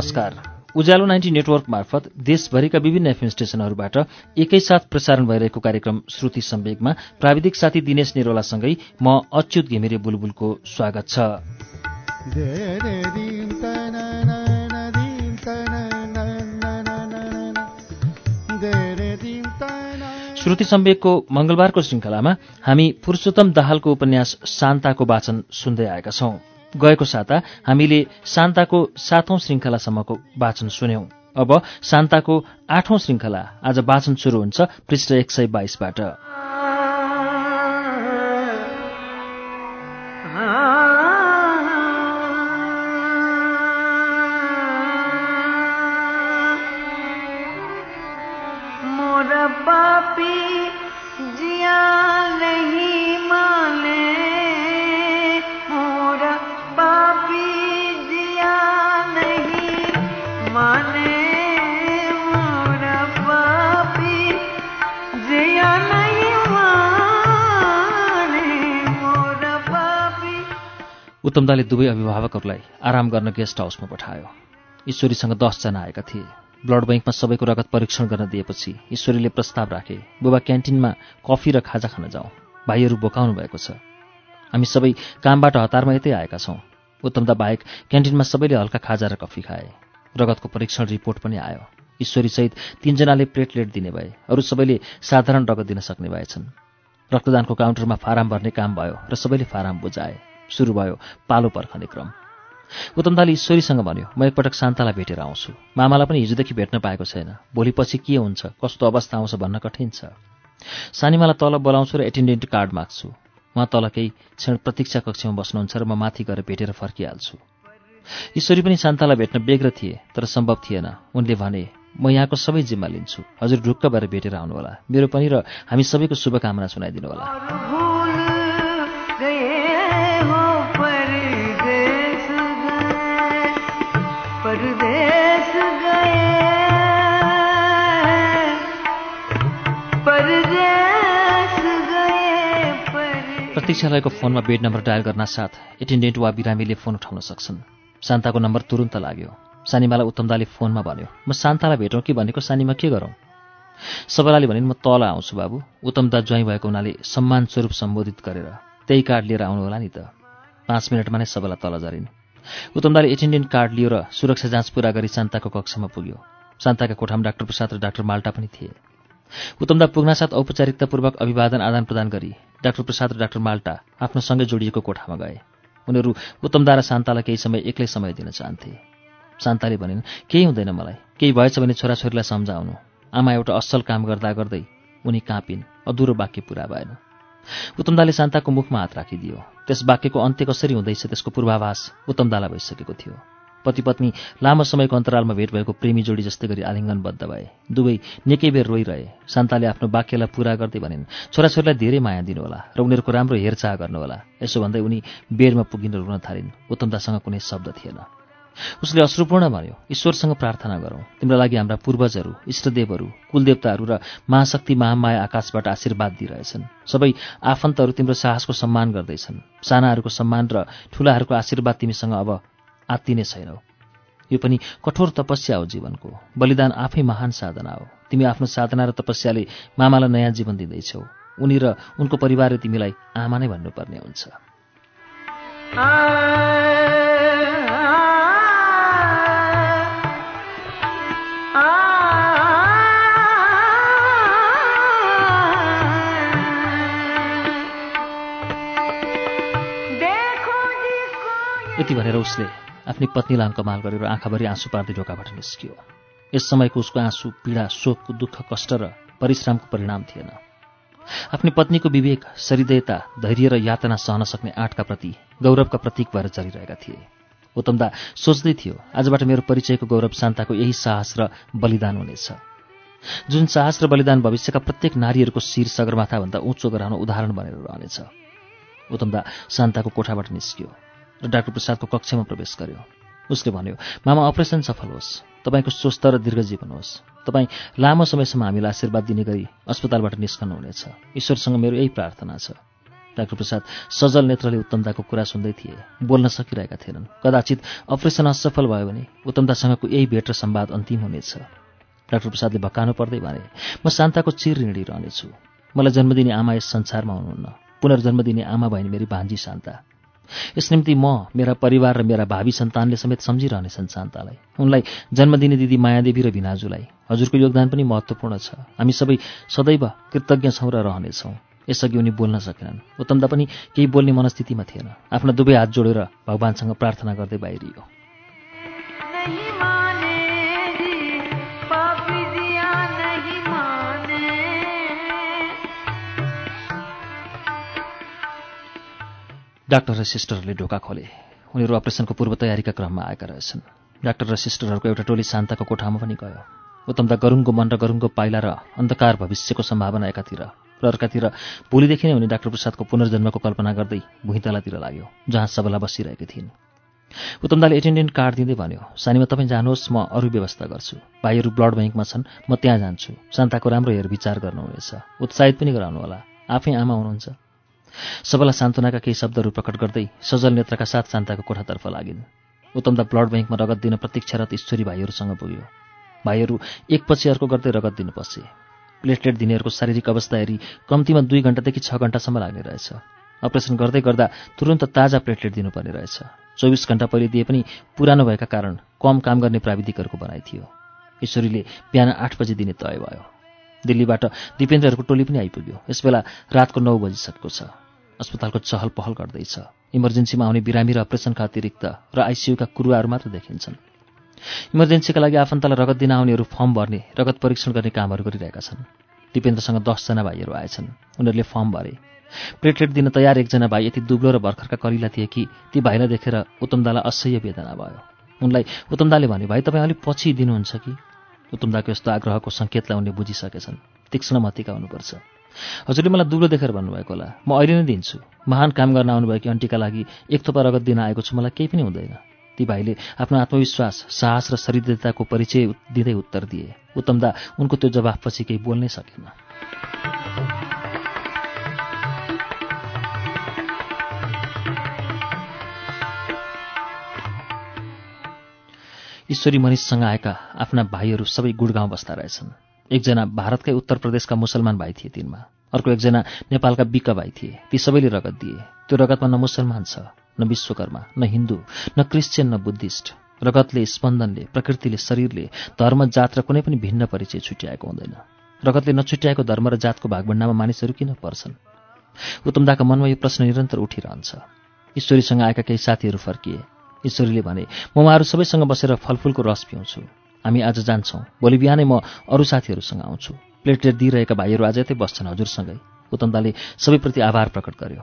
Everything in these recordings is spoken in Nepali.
नमस्कार। उज्यालो नाइन्टी नेटवर्क मार्फत देशभरिका विभिन्न एफएम स्टेशनहरूबाट एकैसाथ प्रसारण भइरहेको कार्यक्रम श्रुति सम्वेगमा प्राविधिक साथी दिनेश निरोलासँगै म अच्युत घिमिरे बुलबुलको स्वागत छ। श्रुति सम्वेकको मंगलबारको श्रृङ्खलामा हामी पुरुषोत्तम दाहालको उपन्यास शान्ताको वाचन सुन्दै आएका छौं। गएको साता हामीले शान्ताको सातौं श्रृङ्खलासम्मको वाचन सुन्यौं। अब शान्ताको आठौं श्रृङ्खला आज वाचन सुरु हुन्छ पृष्ठ एक सय बाइसबाट। उत्तमदाले दुवै अभिभावकहरूलाई आराम गर्न गेस्ट हाउसमा पठायो। ईश्वरीसँग दसजना आएका थिए। ब्लड बैङ्कमा सबैको रगत परीक्षण गर्न दिएपछि ईश्वरीले प्रस्ताव राखे बुबा क्यान्टिनमा कफी र खाजा खान जाउँ भाइहरू बोकाउनु भएको छ। हामी सबै कामबाट हतारमा यतै आएका छौँ। उत्तमदा बाहेक क्यान्टिनमा सबैले हल्का खाजा र कफी खाए। रगतको परीक्षण रिपोर्ट पनि आयो। ईश्वरीसहित तिनजनाले प्लेटलेट दिने भए अरू सबैले साधारण रगत दिन सक्ने भएछन्। रक्तदानको काउन्टरमा फाराम भर्ने काम भयो र सबैले फाराम बुझाए। सुरु भयो पालो पर्खने क्रम। उत्तमदाले ईश्वरीसँग भन्यो म एकपटक शान्तालाई भेटेर आउँछु। मामालाई पनि हिजोदेखि भेट्न पाएको छैन। भोलिपछि के हुन्छ? कस्तो अवस्था आउँछ भन्न कठिन छ। सानीमालाई तल बोलाउँछु र एटेन्डेन्ट कार्ड माग्छु। उहाँ तल केही क्षण प्रतीक्षा कक्षमा बस्नुहुन्छ र म माथि गएर भेटेर फर्किहाल्छु। ईश्वरी पनि शान्तालाई भेट्न बेग्र थिए तर सम्भव थिएन। उनले भने म यहाँको सबै जिम्मा लिन्छु। हजुर ढुक्क भएर भेटेर आउनुहोला। मेरो पनि र हामी सबैको शुभकामना सुनाइदिनुहोला। प्रतीक्षालयको फोनमा बेड नम्बर डायल गर्न साथ एटेन्डेन्ट वा बिरामीले फोन उठाउन सक्छन्। शान्ताको नम्बर तुरुन्त लाग्यो। सानीमालाई उत्तमदाले फोनमा भन्यो म शान्तालाई भेटौँ कि भनेको सानीमा के गरौँ? सबैलाले भनिन् म तल आउँछु बाबु। उत्तमदा ज्वाइँ भएको हुनाले सम्मान स्वरूप सम्बोधित गरेर त्यही कार्ड लिएर आउनु होला नि त। पाँच मिनटमा नै सबैलाई तल झरिन्। उत्तमदाले एटेन्डेन्ट कार्ड लियो र सुरक्षा जाँच पुरा गरी शान्ताको कक्षमा पुग्यो। शान्ताका कोठामा डाक्टर प्रसाद र डाक्टर माल्टा पनि थिए। उत्तमदा पुग्नासाथ औपचारिकतापूर्वक अभिवादन आदान प्रदान गरी डाक्टर प्रसाद र डाक्टर माल्टा आफ्नो सँगै जोडिएको कोठामा गए। उनीहरू उत्तमदा र शान्तालाई केही समय एक्लै समय दिन चाहन्थे। शान्ताले भनिन् केही हुँदैन मलाई। केही भएछ भने छोराछोरीलाई सम्झाउनु। आमा एउटा असल काम गर्दा गर्दै उनी काँपिन्। अधुरो वाक्य पुरा भएन। उत्तमदाले शान्ताको मुखमा हात राखिदियो। त्यस वाक्यको अन्त्य कसरी हुँदैछ त्यसको पूर्वाभास उत्तमदालाई भइसकेको थियो। पति पत्नी लामो समयको अन्तरालमा भेट भएको प्रेमी जोडी जस्तै गरी आलिङ्गनबद्ध भए। दुवै निकै बेर रोइरहे। शान्ताले आफ्नो वाक्यलाई पूरा गर्दै भनिन् छोराछोरीलाई धेरै माया दिनुहोला र उनीहरूको राम्रो हेरचाह गर्नुहोला। यसो भन्दै उनी बेडमा पुगिन रुन थालिन्। उत्तमदासँग कुनै शब्द थिएन। उसले अश्रुपूर्ण भन्यो ईश्वरसँग प्रार्थना गरौँ। तिम्रो लागि हाम्रा पूर्वजहरू इष्टदेवहरू कुलदेवताहरू र महाशक्ति महामाया आकाशबाट आशीर्वाद दिइरहेछन्। सबै आफन्तहरू तिम्रो साहसको सम्मान गर्दैछन्। सानाहरूको सम्मान र ठुलाहरूको आशीर्वाद तिमीसँग अब आत्तिने छैनौ। यो पनि कठोर तपस्या हो जीवनको। बलिदान आफै महान साधना हो। तिमी आफ्नो साधना र तपस्याले मामालाई नयाँ जीवन दिँदैछौ। उनी र उनको परिवारले तिमीलाई आमा नै भन्नुपर्ने हुन्छ। यति भनेर उसले आफ्नी पत्नीलाई अङ्कमाल गरेर आँखाभरि आँसु पार्दै ढोकाबाट निस्कियो। यस समयको उसको आँसु पीडा शोक दुःख कष्ट र परिश्रमको परिणाम थिएन। आफ्नी पत्नीको विवेक सरिदयता धैर्य र यातना सहन सक्ने आँटका प्रति गौरवका प्रतीक भएर चलिरहेका थिए। उत्तमदा सोच्दै थियो आजबाट मेरो परिचयको गौरव शान्ताको यही साहस र बलिदान हुनेछ। जुन साहस र बलिदान भविष्यका प्रत्येक नारीहरूको शिर सगरमाथाभन्दा उँचो गराउन उदाहरण बनेर रहनेछ। उत्तमदा शान्ताको कोठाबाट निस्कियो। र डाक्टर प्रसादको कक्षमा प्रवेश गर्यो। उसले भन्यो मामा अपरेसन सफल होस्। तपाईँको स्वस्थ र दीर्घजीवन होस्। तपाईँ लामो समयसम्म हामीलाई आशीर्वाद दिने गरी अस्पतालबाट निस्कनुहुनेछ ईश्वरसँग मेरो यही प्रार्थना छ। डाक्टर प्रसाद सजल नेत्रले उत्तमदाको कुरा सुन्दै थिए। बोल्न सकिरहेका थिएनन्। कदाचित अपरेसन असफल भयो भने उत्तमदासँगको यही भेट र सम्वाद अन्तिम हुनेछ। डाक्टर प्रसादले भक्कानु पर्दै भने म शान्ताको चिर ऋणी रहनेछु। मलाई जन्म दिने आमा यस संसारमा हुनुहुन्न। पुनर्जन्म दिने आमा भइन् मेरी भान्जी शान्ता। यस निम्ति म मेरा परिवार र मेरा भावी सन्तानले समेत सम्झिरहनेछन् शान्तालाई। उनलाई जन्म दिने दिदी मायादेवी र भिनाजुलाई। हजुरको योगदान पनि महत्त्वपूर्ण छ। हामी सबै सदैव कृतज्ञ छौँ र रहनेछौँ। यसअघि उनी बोल्न सकेनन्। उत्तमदा पनि केही बोल्ने मनस्थितिमा थिएन। आफ्ना दुवै हात जोडेर भगवान्सँग प्रार्थना गर्दै बाहिरियो। डाक्टर र सिस्टरहरूले ढोका खोले। उनीहरू अपरेसनको पूर्व तयारीका क्रममा आएका रहेछन्। डाक्टर र सिस्टरहरूको एउटा टोली शान्ताको कोठामा पनि गयो। उत्तमदा गरुङको मन र गरुङको पाइला र अन्धकार भविष्यको सम्भावना एकातिर र अर्कातिर भोलिदेखि नै उनी डाक्टर प्रसादको पुनर्जन्मको कल्पना गर्दै भुइँतलातिर लाग्यो जहाँ सबला बसिरहेकी थिइन्। उत्तमदाले एटेन्डेन्ट कार्ड दिँदै भन्यो सानीमा तपाईँ जानुहोस् म अरू व्यवस्था गर्छु। भाइहरू ब्लड ब्याङ्कमा छन् म त्यहाँ जान्छु। शान्ताको राम्रो हेरविचार गर्नुहुनेछ। उत्साहित पनि गराउनुहोला। आफै आमा हुनुहुन्छ। सबैलाई सान्त्वनाका केही शब्दहरू प्रकट गर्दै सजल नेत्रका साथ शान्ताको कोठातर्फ लागिन्। उत्तमदा ब्लड ब्याङ्कमा रगत दिन प्रतीक्षारत ईश्वरी भाइहरूसँग पुग्यो। भाइहरू एकपछि अर्को गर्दै रगत दिनु पसे प्लेटलेट दिनेहरूको शारीरिक अवस्था हेरी कम्तीमा दुई घन्टादेखि छ घन्टासम्म लाग्ने रहेछ। अपरेसन गर्दै गर्दा तुरन्त ताजा प्लेटलेट दिनुपर्ने रहेछ। चौबिस घन्टा पहिले दिए पनि पुरानो भएका कारण कम काम गर्ने प्राविधिकहरूको भनाइ थियो। ईश्वरीले बिहान आठ बजी दिने तय भयो। दिल्लीबाट दिपेन्द्रहरूको टोली पनि आइपुग्यो। यसबेला रातको नौ बजिसकेको छ। अस्पतालको चहल पहल गर्दैछ। इमर्जेन्सीमा आउने बिरामी र अपरेसनका अतिरिक्त र आइसियुका कुरुवाहरू मात्र देखिन्छन्। इमर्जेन्सीका लागि आफन्तलाई रगत दिन आउनेहरू फर्म भर्ने रगत परीक्षण गर्ने कामहरू गरिरहेका छन्। दिपेन्द्रसँग दसजना भाइहरू आएछन्। उनीहरूले फर्म भरे। प्लेटलेट दिन तयार एकजना भाइ यति दुब्लो र भर्खरका कलिला थिए कि ती भाइलाई देखेर उत्तमदालाई असह्य वेदना भयो। उनलाई उत्तमदाले भने भाइ तपाईँ अलिक पछि दिनुहुन्छ कि? उत्तमदाको यस्तो आग्रहको सङ्केतलाई उनले बुझिसकेछन्। तीक्ष्ण मतिका हुनुपर्छ। हजुरले मलाई दुब्लो देखेर भन्नुभएको होला म अहिले नै दिन्छु। महान काम गर्न आउनुभएकी आन्टीका लागि एक थोपा रगत दिन आएको छु मलाई केही पनि हुँदैन। ती भाइले आफ्नो आत्मविश्वास साहस र शरीरताको परिचय दिँदै उत्तर दिए। उत्तमदा उनको त्यो जवाफपछि केही बोल्नै सकेन। ईश्वरी मनिषसँग आएका आफ्ना भाइहरू सबै गुडगाउँ बस्दा रहेछन्। एकजना भारतकै उत्तर प्रदेशका मुसलमान भाइ थिए तिनमा। अर्को एकजना नेपालका बिका भाइ थिए। ती सबैले रगत दिए। त्यो रगतमा न मुसलमान छ न विश्वकर्मा न हिन्दू न क्रिस्चियन न बुद्धिस्ट। रगतले स्पन्दनले प्रकृतिले शरीरले धर्म जात र कुनै पनि भिन्न परिचय छुट्याएको हुँदैन। रगतले नछुट्याएको धर्म र जातको भागभण्डामा मानिसहरू किन पर्छन्? उत्तमदाका मनमा यो प्रश्न निरन्तर उठिरहन्छ। ईश्वरीसँग आएका केही साथीहरू फर्किए। ईश्वरीले भने म उहाँहरू सबैसँग बसेर फलफुलको रस पिउँछु। हामी आज जान्छौँ। भोलि बिहानै म अरू साथीहरूसँग आउँछु। प्लेटलेट दिइरहेका भाइहरू आज यतै बस्छन् हजुरसँगै। उत्तमदाले सबैप्रति आभार प्रकट गर्यो।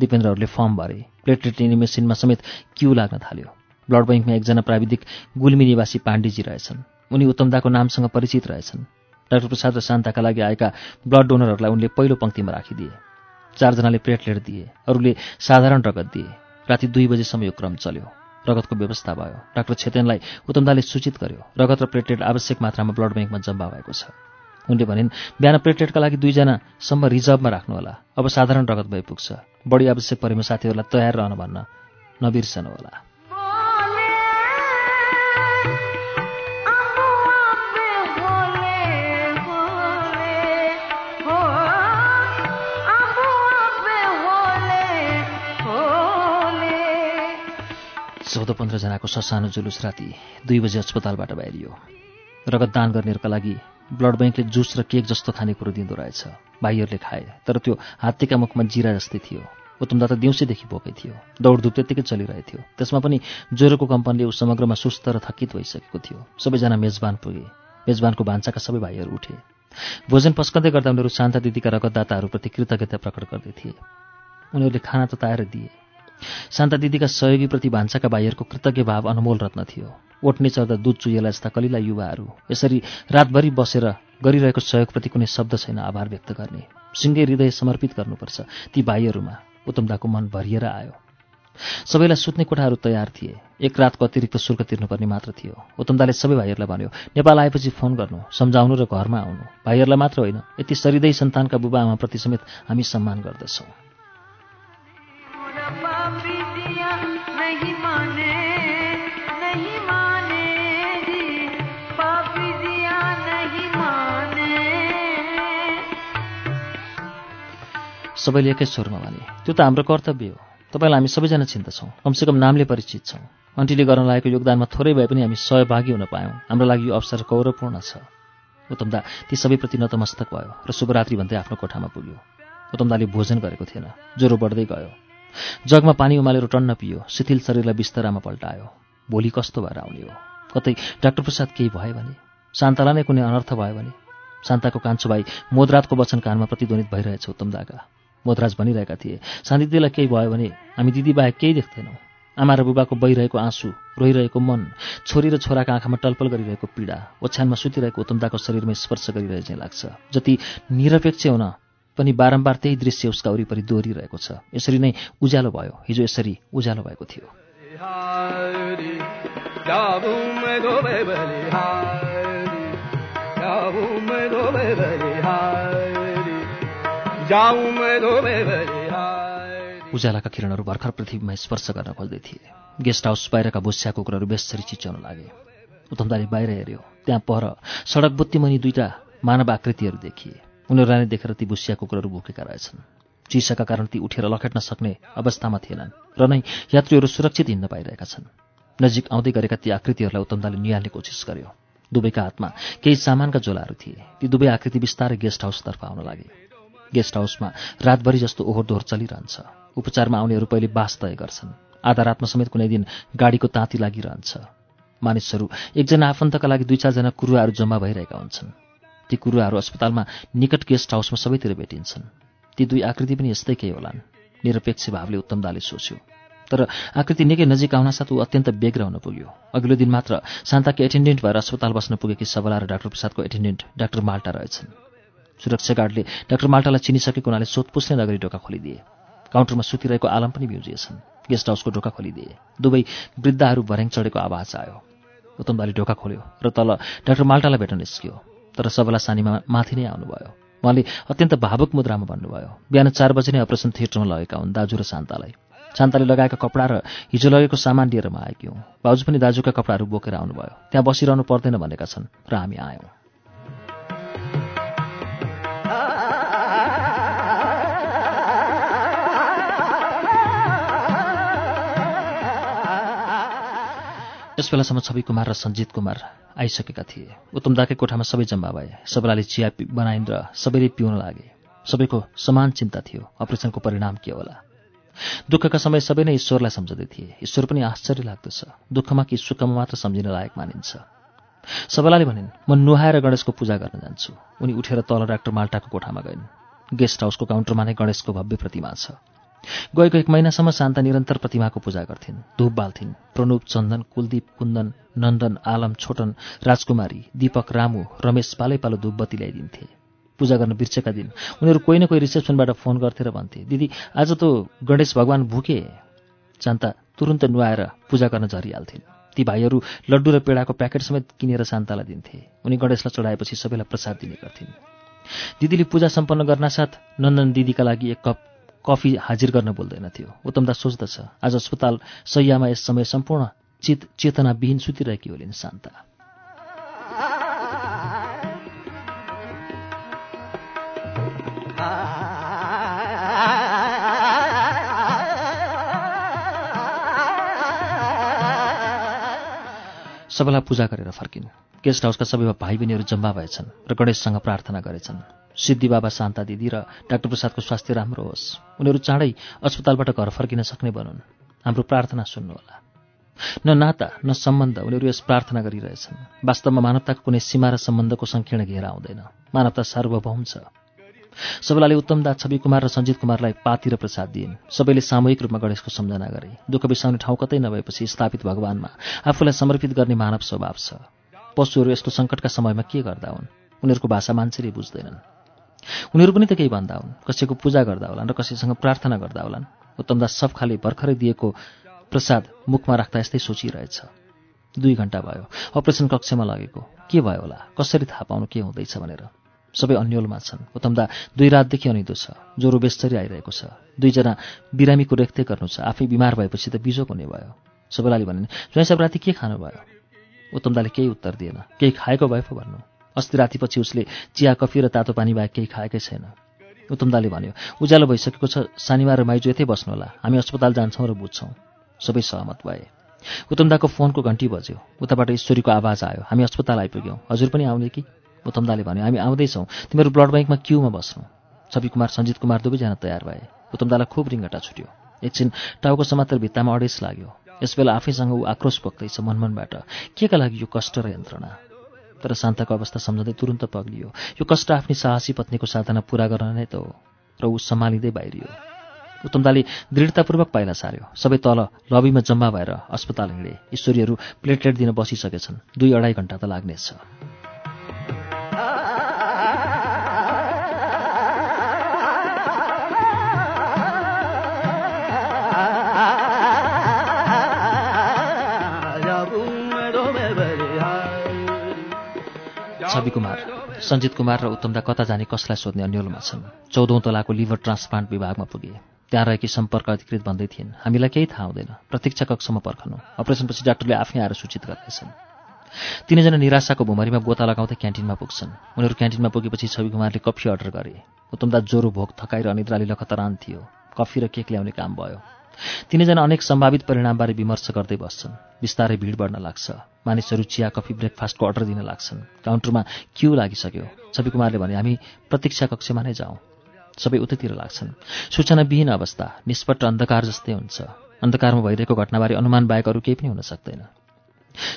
दिपेन्द्रहरूले फर्म भरे। प्लेटलेट लिने मेसिनमा समेत क्यु लाग्न थाल्यो। ब्लड ब्याङ्कमा एकजना प्राविधिक गुल्मी निवासी पाण्डेजी रहेछन्। उनी उत्तमदाको नामसँग परिचित रहेछन्। डाक्टर प्रसाद र शान्ताका लागि आएका ब्लड डोनरहरूलाई उनले पहिलो पङ्क्तिमा राखिदिए। चारजनाले प्लेटलेट दिए। अरूले साधारण रगत दिए। राति दुई बजेसम्म यो क्रम चल्यो। रगतको व्यवस्था भयो। डाक्टर छेतेनलाई उत्तमदाले सूचित गर्यो। रगत र प्लेटलेट आवश्यक मात्रामा ब्लड ब्याङ्कमा जम्मा भएको छ। उनले भनिन् बिहान प्लेटलेटका लागि दुईजनासम्म रिजर्भमा राख्नुहोला। अब साधारण रगत भइपुग्छ बढी आवश्यक परेमा साथीहरूलाई तयार रहन भन्न नबिर्सनुहोला। चौध पन्ध्रजनाको ससानो जुलुस राति दुई बजे अस्पतालबाट बाहिरियो। रगत दान गर्नेहरूका लागि ब्लड ब्याङ्कले जुस र केक जस्तो खानेकुरो दिँदो रहेछ। भाइहरूले खाए तर त्यो हात्तीका मुखमा जिरा जस्तै थियो। उत्तमदा त दिउँसैदेखि बोकै थियो। दौडधुप त्यत्तिकै थियो त्यसमा पनि ज्वरोको कम्पनले ऊ समग्रमा सुस्त र थकित भइसकेको थियो। सबैजना मेजबान पुगे। मेजबानको भान्साका सबै भाइहरू उठे। भोजन पस्कँदै गर्दा उनीहरू शान्ता दिदीका रगतदाताहरूप्रति कृतज्ञता प्रकट गर्दै थिए। उनीहरूले खाना तताएर दिए। शान्ता दिदीका सहयोगीप्रति भान्साका भाइहरूको कृतज्ञ भाव अनमोल रत्न थियो। ओट्ने चढ्दा दुध चुहेला जस्ता कलिला युवाहरू। यसरी रातभरि बसेर गरिरहेको सहयोगप्रति कुनै शब्द छैन आभार व्यक्त गर्ने। सिङ्गे हृदय समर्पित गर्नुपर्छ ती भाइहरूमा। उत्तमदाको मन भरिएर आयो। सबैलाई सुत्ने कोठाहरू तयार थिए। एक रातको अतिरिक्त शुल्क तिर्नुपर्ने मात्र थियो। उत्तमदाले सबै भाइहरूलाई भन्यो नेपाल आएपछि फोन गर्नु सम्झाउनु र घरमा आउनु। भाइहरूलाई मात्र होइन यति सरिँदै सन्तानका बुबा आमाप्रति समेत हामी सम्मान गर्दछौँ। सबैले एकै स्वरमा भने त्यो त हाम्रो कर्तव्य हो। तपाईँलाई हामी सबैजना चिन्दछौँ। कमसेकम नामले परिचित छौँ। अन्टीले गर्न लागेको योगदानमा थोरै भए पनि हामी सहभागी हुन पायौँ। हाम्रो लागि यो अवसर गौरवपूर्ण छ। उत्तमदा ती सबैप्रति नतमस्तक भयो र शुभरात्रि भन्दै आफ्नो कोठामा पुग्यो। उत्तमदाले भोजन गरेको थिएन। ज्वरो बढ्दै गयो। जगमा पानी उमालेर टन्न पियो शिथिल शरीरलाई बिस्तरामा पल्टायो। भोलि कस्तो भएर आउने हो? कतै डाक्टर प्रसाद केही भयो भने? शान्तालाई नै कुनै अनर्थ भयो भने? शान्ताको कान्छो भाइ मोदराजको वचन कानमा प्रतिध्वनित भइरहेछ उत्तमदाका मोदराज भनिरहेका थिए शान्ति दिदीलाई केही भयो भने हामी दिदीबाहेक केही देख्दैनौँ। आमा र बुबाको बहिरहेको आँसु रोइरहेको मन छोरी र छोराका आँखामा टलपल गरिरहेको पीडा ओछ्यानमा सुतिरहेको उत्तमदाको शरीरमा स्पर्श गरिरहे चाहिँ लाग्छ। जति निरपेक्ष हुन पनि बारम्बार त्यही दृश्य उसका वरिपरि दोहोरिरहेको छ। यसरी नै उज्यालो भयो। हिजो यसरी उज्यालो भएको थियो. उज्यालाका किरणहरू भर्खर पृथ्वीमा स्पर्श गर्न खोज्दै थिए। गेस्ट हाउस बाहिरका भुस्या कुकुरहरू बेसरी चिच्याउन लागे। उत्तमदाले बाहिर हेऱ्यो। त्यहाँ पर सडक बुत्तीमुनि दुईटा मानव आकृतिहरू देखिए। उनीहरूलाई देखेर ती भुस्या कुकुरहरू भुकेका रहेछन्। चिसाका कारण ती उठेर लखेट्न सक्ने अवस्थामा थिएनन् र नै यात्रीहरू सुरक्षित हिँड्न पाइरहेका छन्। नजिक आउँदै गरेका ती आकृतिहरूलाई उत्तमदाले निहाल्ने कोसिस गर्यो। दुवैका हातमा केही सामानका झोलाहरू थिए। ती दुवै आकृति बिस्तारै गेस्ट हाउसतर्फ आउन लागे। गेस्ट हाउसमा रातभरि जस्तो ओहोर दोहोर चलिरहन्छ। उपचारमा आउनेहरू पहिले बास तय गर्छन्। आधा रातमा समेत कुनै दिन गाडीको ताती लागिरहन्छ। मानिसहरू एकजना आफन्तका लागि दुई चारजना कुरुवाहरू जम्मा भइरहेका हुन्छन्। ती कुरुवाहरू अस्पतालमा निकट गेस्ट हाउसमा सबैतिर भेटिन्छन्। ती दुई आकृति पनि यस्तै केही होलान्। निरपेक्ष भावले उत्तमदाले सोच्यो। तर आकृति निकै नजिक आउनासाथ ऊ अत्यन्त बेग्र हुन पुग्यो। अघिल्लो दिन मात्र शान्ताकी एटेन्डेन्ट भएर अस्पताल बस्न पुगेकी सबला र डाक्टर प्रसादको एटेन्डेन्ट डाक्टर माल्टा रहेछन्। सुरक्षा गार्डले डाक्टर माल्टालाई चिनिसकेको हुनाले सोधपुछ नगरी ढोका खोलिदिए। काउन्टरमा सुतिरहेको आलम पनि भ्युजिएछन् गेस्ट हाउसको ढोका खोलिदिए। दुवै वृद्धाहरू भर्याङ चढेको आवाज आयो। उत्तमदाले ढोका खोल्यो र तल डाक्टर माल्टालाई भेट्न निस्कियो। तर सबला सानीमा माथि नै आउनुभयो। उहाँले अत्यन्त भावुक मुद्रामा भन्नुभयो बिहान चार बजे नै अपरेसन थिएटरमा लगेका हुन् दाजु र शान्तालाई। शान्ताले लगाएका कपडा र हिजो लगेको सामान लिएर म आएकी हुँ। भाउजू पनि दाजुका कपडाहरू बोकेर आउनुभयो। त्यहाँ बसिरहनु पर्दैन भनेका छन् र हामी आयौँ। यस बेलासम्म छवि कुमार र सञ्जित कुमार आइसकेका थिए। उत्तमदाकै कोठामा सबै जम्मा भए। सबैलाई चिया बनाइन् र सबैले पिउन लागे। सबैको समान चिन्ता थियो। अपरेसनको परिणाम के होला? दुःखका समय सबै नै ईश्वरलाई सम्झँदै थिए। ईश्वर पनि आश्चर्य लाग्दछ। दुःखमा कि सुखमा मात्र सम्झिन लायक मानिन्छ। सबैलाले भनिन् म नुहाएर गणेशको पूजा गर्न जान्छु उनी उठेर तल डाक्टर माल्टाको कोठामा गइन्। गेस्ट हाउसको काउन्टरमा नै गणेशको भव्य प्रतिमा छ। गएको एक महिनासम्म शान्ता निरन्तर प्रतिमाको पूजा गर्थिन्। धूप बाल्थिन्। प्रणुप चन्दन कुलदीप कुन्दन नन्दन आलम छोटन राजकुमारी दीपक रामु रमेश पालै पालो धूप बत्ती ल्याइदिन्थे। पूजा गर्न बिर्सेका दिन उनीहरू कोही न कोही रिसेप्सनबाट फोन गर्थे र भन्थे दिदी आज त गणेश भगवान् भुके। शान्ता तुरुन्त नुहाएर पूजा गर्न झरिहाल्थिन्। ती भाइहरू लड्डु र पेडाको प्याकेट समेत किनेर शान्तालाई दिन्थे। उनी गणेशलाई चढाएपछि सबैलाई प्रसाद दिने गर्थिन्। दिदीले पूजा सम्पन्न गर्नासाथ नन्दन दिदीका लागि एक कप कफी हाजिर गर्न बोल्दैनथ्यो उत्तमदा सोच्दछ आज अस्पताल सैयामा यस समय सम्पूर्ण चित चेतनाविहीन सुतिरहेकी होलिन् शान्ता। सबैलाई पूजा गरेर फर्किन्। गेस्ट हाउसका सबै भाइ बहिनीहरू जम्मा भएछन् र गणेशसँग प्रार्थना गरेछन्। सिद्धि बाबा शान्ता दिदी र डाक्टर प्रसादको स्वास्थ्य राम्रो होस्। उनीहरू चाँडै अस्पतालबाट घर फर्किन सक्ने बनुन्। हाम्रो प्रार्थना सुन्नुहोला। न नाता न सम्बन्ध उनीहरू यस प्रार्थना गरिरहेछन्। वास्तवमा मानवताको कुनै सीमा र सम्बन्धको सङ्कीर्ण घेरा आउँदैन मानवता सार्वभौम छ। सबैलाई उत्तमदास छवि कुमार र सञ्जित कुमारलाई पाती र प्रसाद दिइन्। सबैले सामूहिक रूपमा गणेशको सम्झना गरे। दुःख बिसाउने ठाउँ कतै नभएपछि स्थापित भगवानमा आफूलाई समर्पित गर्ने मानव स्वभाव छ। पशुहरू यस्तो सङ्कटका समयमा के गर्दा हुन्? उनीहरूको भाषा मान्छेले बुझ्दैनन्। उनीहरू पनि त केही भन्दा हुन्। कसैको पूजा गर्दा होलान् र कसैसँग प्रार्थना गर्दा होलान्। उत्तमदास सब खाले भर्खरै दिएको प्रसाद मुखमा राख्दा यस्तै सोचिरहेछ। दुई घन्टा भयो। अपरेसन कक्षमा लगेको। के भयो होला? कसरी थाहा पाउनु के हुँदैछ भनेर। सबै अन्यलमा छन्। उत्तमदा दुई रातदेखि अनिदो छ। ज्वरो बेस्तरी आइरहेको छ। दुईजना बिरामीको रेखदेख गर्नु छ। आफै बिमार भएपछि त बिजोक हुने भयो। सबैलाई भने ज्वाइँ सब राति के खानुभयो उत्तमदाले केही उत्तर दिएन। केही खाएको भए पो भन्नु। अस्ति रातिपछि उसले चिया कफी र तातो पानी बाहेक केही खाएकै छैन। उत्तमदाले भन्यो उज्यालो भइसकेको छ। शनिबार र माइजू यतै बस्नु होला हामी अस्पताल जान्छौँ र बुझ्छौँ। सबै सहमत भए। उत्तमदाको फोनको घन्टी बज्यो। उताबाट ईश्वरीको आवाज आयो हामी अस्पताल आइपुग्यौँ। हजुर पनि आउने कि? उत्तमदाले भन्यो हामी आउँदैछौँ। तिमीहरू ब्लड ब्याङ्कमा क्युमा बस्नु। छवि कुमार सञ्जित कुमार दुवैजना तयार भए। उत्तमदालाई खुब रिङ्गटा छुट्यो। एकछिन टाउको समातेर भित्तामा अडेस लाग्यो। यसबेला आफैसँग ऊ आक्रोश पोख्दैछ मनमनबाट। केका लागि यो कष्ट र यन्त्रणा? तर शान्ताको अवस्था सम्झँदै तुरन्त पग्लियो। यो कष्ट आफ्नै साहसी पत्नीको साधना पूरा गर्न नै त हो र ऊ सम्हालिँदै बाहिरियो। उत्तमदाले दृढतापूर्वक पाइला सार्यो। सबै तल लबीमा जम्मा भएर अस्पताल हिँडे। ईश्वरीहरू प्लेटलेट दिन बसिसकेछन्। दुई अढाई घन्टा त लाग्नेछ। छवि कुमार सञ्जित कुमार र उत्तमदा कता जाने कसलाई सोध्ने अन्यलमा छन्। चौधौँ तलाको लिभर ट्रान्सप्लान्ट विभागमा पुगे। त्यहाँ रहेकी सम्पर्क अधिकृत भन्दै थिइन् हामीलाई केही थाहा हुँदैन। प्रतीक्षा कक्षमा पर्खनु। अपरेसनपछि डाक्टरले आफै आएर सूचित गर्नेछन्। तिनैजना निराशाको भुमरीमा गोता लगाउँदै क्यान्टिनमा पुग्छन्। उनीहरू क्यान्टिनमा पुगेपछि छवि कुमारले कफी अर्डर गरे। उत्तमदा ज्वरो भोक थकाइ र अनिद्राली लखतरान थियो कफी र केक ल्याउने काम भयो। तिनैजना अनेक सम्भावित परिणामबारे विमर्श गर्दै बस्छन्। बिस्तारै भिड बढ्न लाग्छ। मानिसहरू चिया कफी ब्रेकफास्टको अर्डर दिन लाग्छन्। काउन्टरमा क्यू लागिसक्यो। छवि कुमारले भने हामी प्रतीक्षा कक्षमा नै जाउँ। सबै उतैतिर लाग्छन्। सूचनाविहीन अवस्था। निष्पट्ट अन्धकार जस्तै हुन्छ। अन्धकारमा भइरहेको घटनाबारे अनुमान बाहेक अरू केही पनि हुन सक्दैन।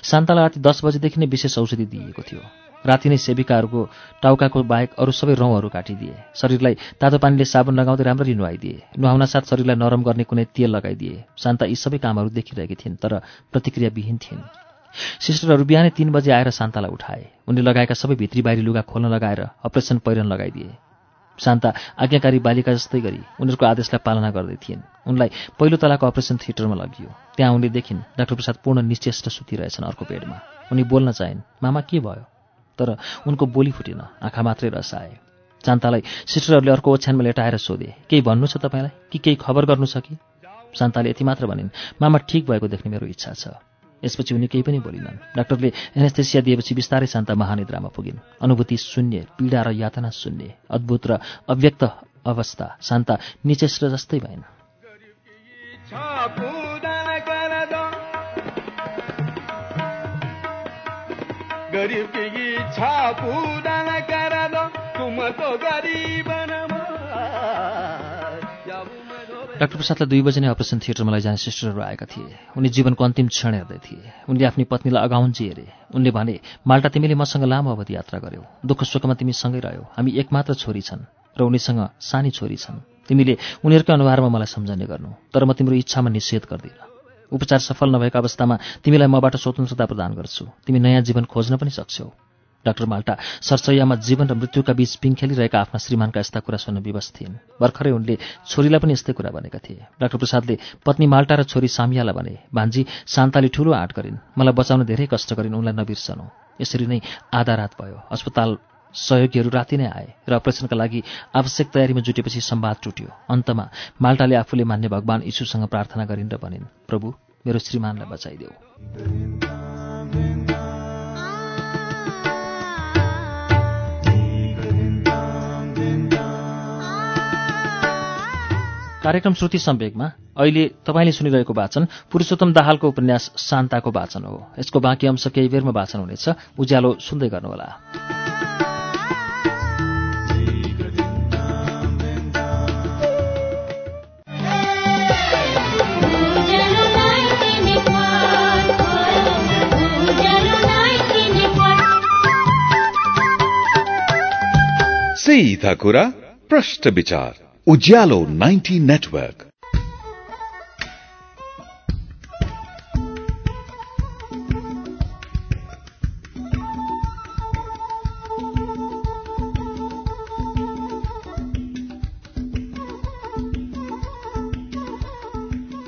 शान्तालाई राति दस बजेदेखि नै विशेष औषधि दिइएको थियो। राति नै सेविकाहरूको टाउकाको बाहेक अरू सबै रौँहरू काटिदिए। शरीरलाई तातो पानीले साबुन लगाउँदै राम्ररी नुहाइदिए। नुहाउन साथ शरीरलाई नरम गर्ने कुनै तेल लगाइदिए। शान्ता यी सबै कामहरू देखिरहेकी थिइन् तर प्रतिक्रियाविहीन थिइन्। सिस्टरहरू बिहानै तिन बजे आएर शान्तालाई उठाए। उनले लगाएका सबै भित्री बाहिरी लुगा खोल्न लगाएर अपरेसन पहिरन लगाइदिए। शान्ता आज्ञाकारी बालिका जस्तै गरी उनीहरूको आदेशलाई पालना गर्दै थिइन्। उनलाई पहिलो तलाको अपरेसन थिएटरमा लगियो। त्यहाँ उनले देखिन् डाक्टर प्रसाद पूर्ण निश्चेष्ट सुतिरहेछन् अर्को बेडमा। उनी बोल्न चाहिन् मामा के भयो? तर उनको बोली फुटेन आँखा मात्रै रस आए शान्तालाई सिस्टरहरूले अर्को ओछ्यानमा लेटाएर सोधे केही भन्नु छ तपाईँलाई? कि केही खबर गर्नु छ कि? शान्ताले यति मात्र भनिन् मामा ठिक भएको देख्ने मेरो इच्छा छ। यसपछि उनी केही पनि बोलिनन्। डाक्टरले एनेस्थेसिया दिएपछि बिस्तारै शान्ता महानिद्रामा पुगिन्। अनुभूति शून्य पीडा र यातना शून्य अद्भुत र अव्यक्त अवस्था। शान्ता निचेष्ट जस्तै भइन् गरीब डाक्टर प्रसादलाई दुई बजे नै अपरेसन थिएटरमा लैजाने सिस्टरहरू आएका थिए उनी जीवनको अन्तिम क्षण हेर्दै थिए उनले आफ्नी पत्नीलाई अगाउन्जी हेरे उनले भने माल्टा तिमीले मसँग लामो अवधि यात्रा गर्यौ दुःख सुखमा तिमी सँगै रह्यौ हामी एकमात्र छोरी छन् र उनीसँग सानी छोरी छन् तिमीले उनीहरूकै अनुहारमा मलाई सम्झने गर्नु तर म तिम्रो इच्छामा निषेध गर्दिनँ उपचार सफल नभएको अवस्थामा तिमीलाई मबाट स्वतन्त्रता प्रदान गर्छु तिमी नयाँ जीवन खोज्न पनि सक्छौ डाक्टर माल्टा सरसैयामा जीवन र मृत्युका बीच पिङ खेलिरहेका आफ्ना श्रीमानका यस्ता कुरा सुन्न विवश थिइन्। भर्खरै उनले छोरीलाई पनि यस्तै कुरा भनेका थिए। डाक्टर प्रसादले पत्नी माल्टा र छोरी सामियालाई भने भान्जी शान्ताले ठूलो आँट गरिन्। मलाई बचाउन धेरै कष्ट गरिन् उनलाई नबिर्सनु। यसरी नै आधा रात भयो। अस्पताल सहयोगीहरू राति नै आए र अपरेसनका लागि आवश्यक तयारीमा जुटेपछि संवाद टुट्यो। अन्तमा माल्टाले आफूले मान्ने भगवान् यीशुसँग प्रार्थना गरिन् र भनिन् प्रभु मेरो श्रीमानलाई बचाइदेऊ। कार्यक्रम श्रुति सम्वेकमा अहिले तपाईँले सुनिरहेको वाचन पुरुषोत्तम दाहालको उपन्यास शान्ताको वाचन हो। यसको बाँकी अंश केही बेरमा वाचन हुनेछ। उज्यालो सुन्दै गर्नुहोला। सीधा कुरा प्रश्न विचार। उज्यालो 90 नेटवर्क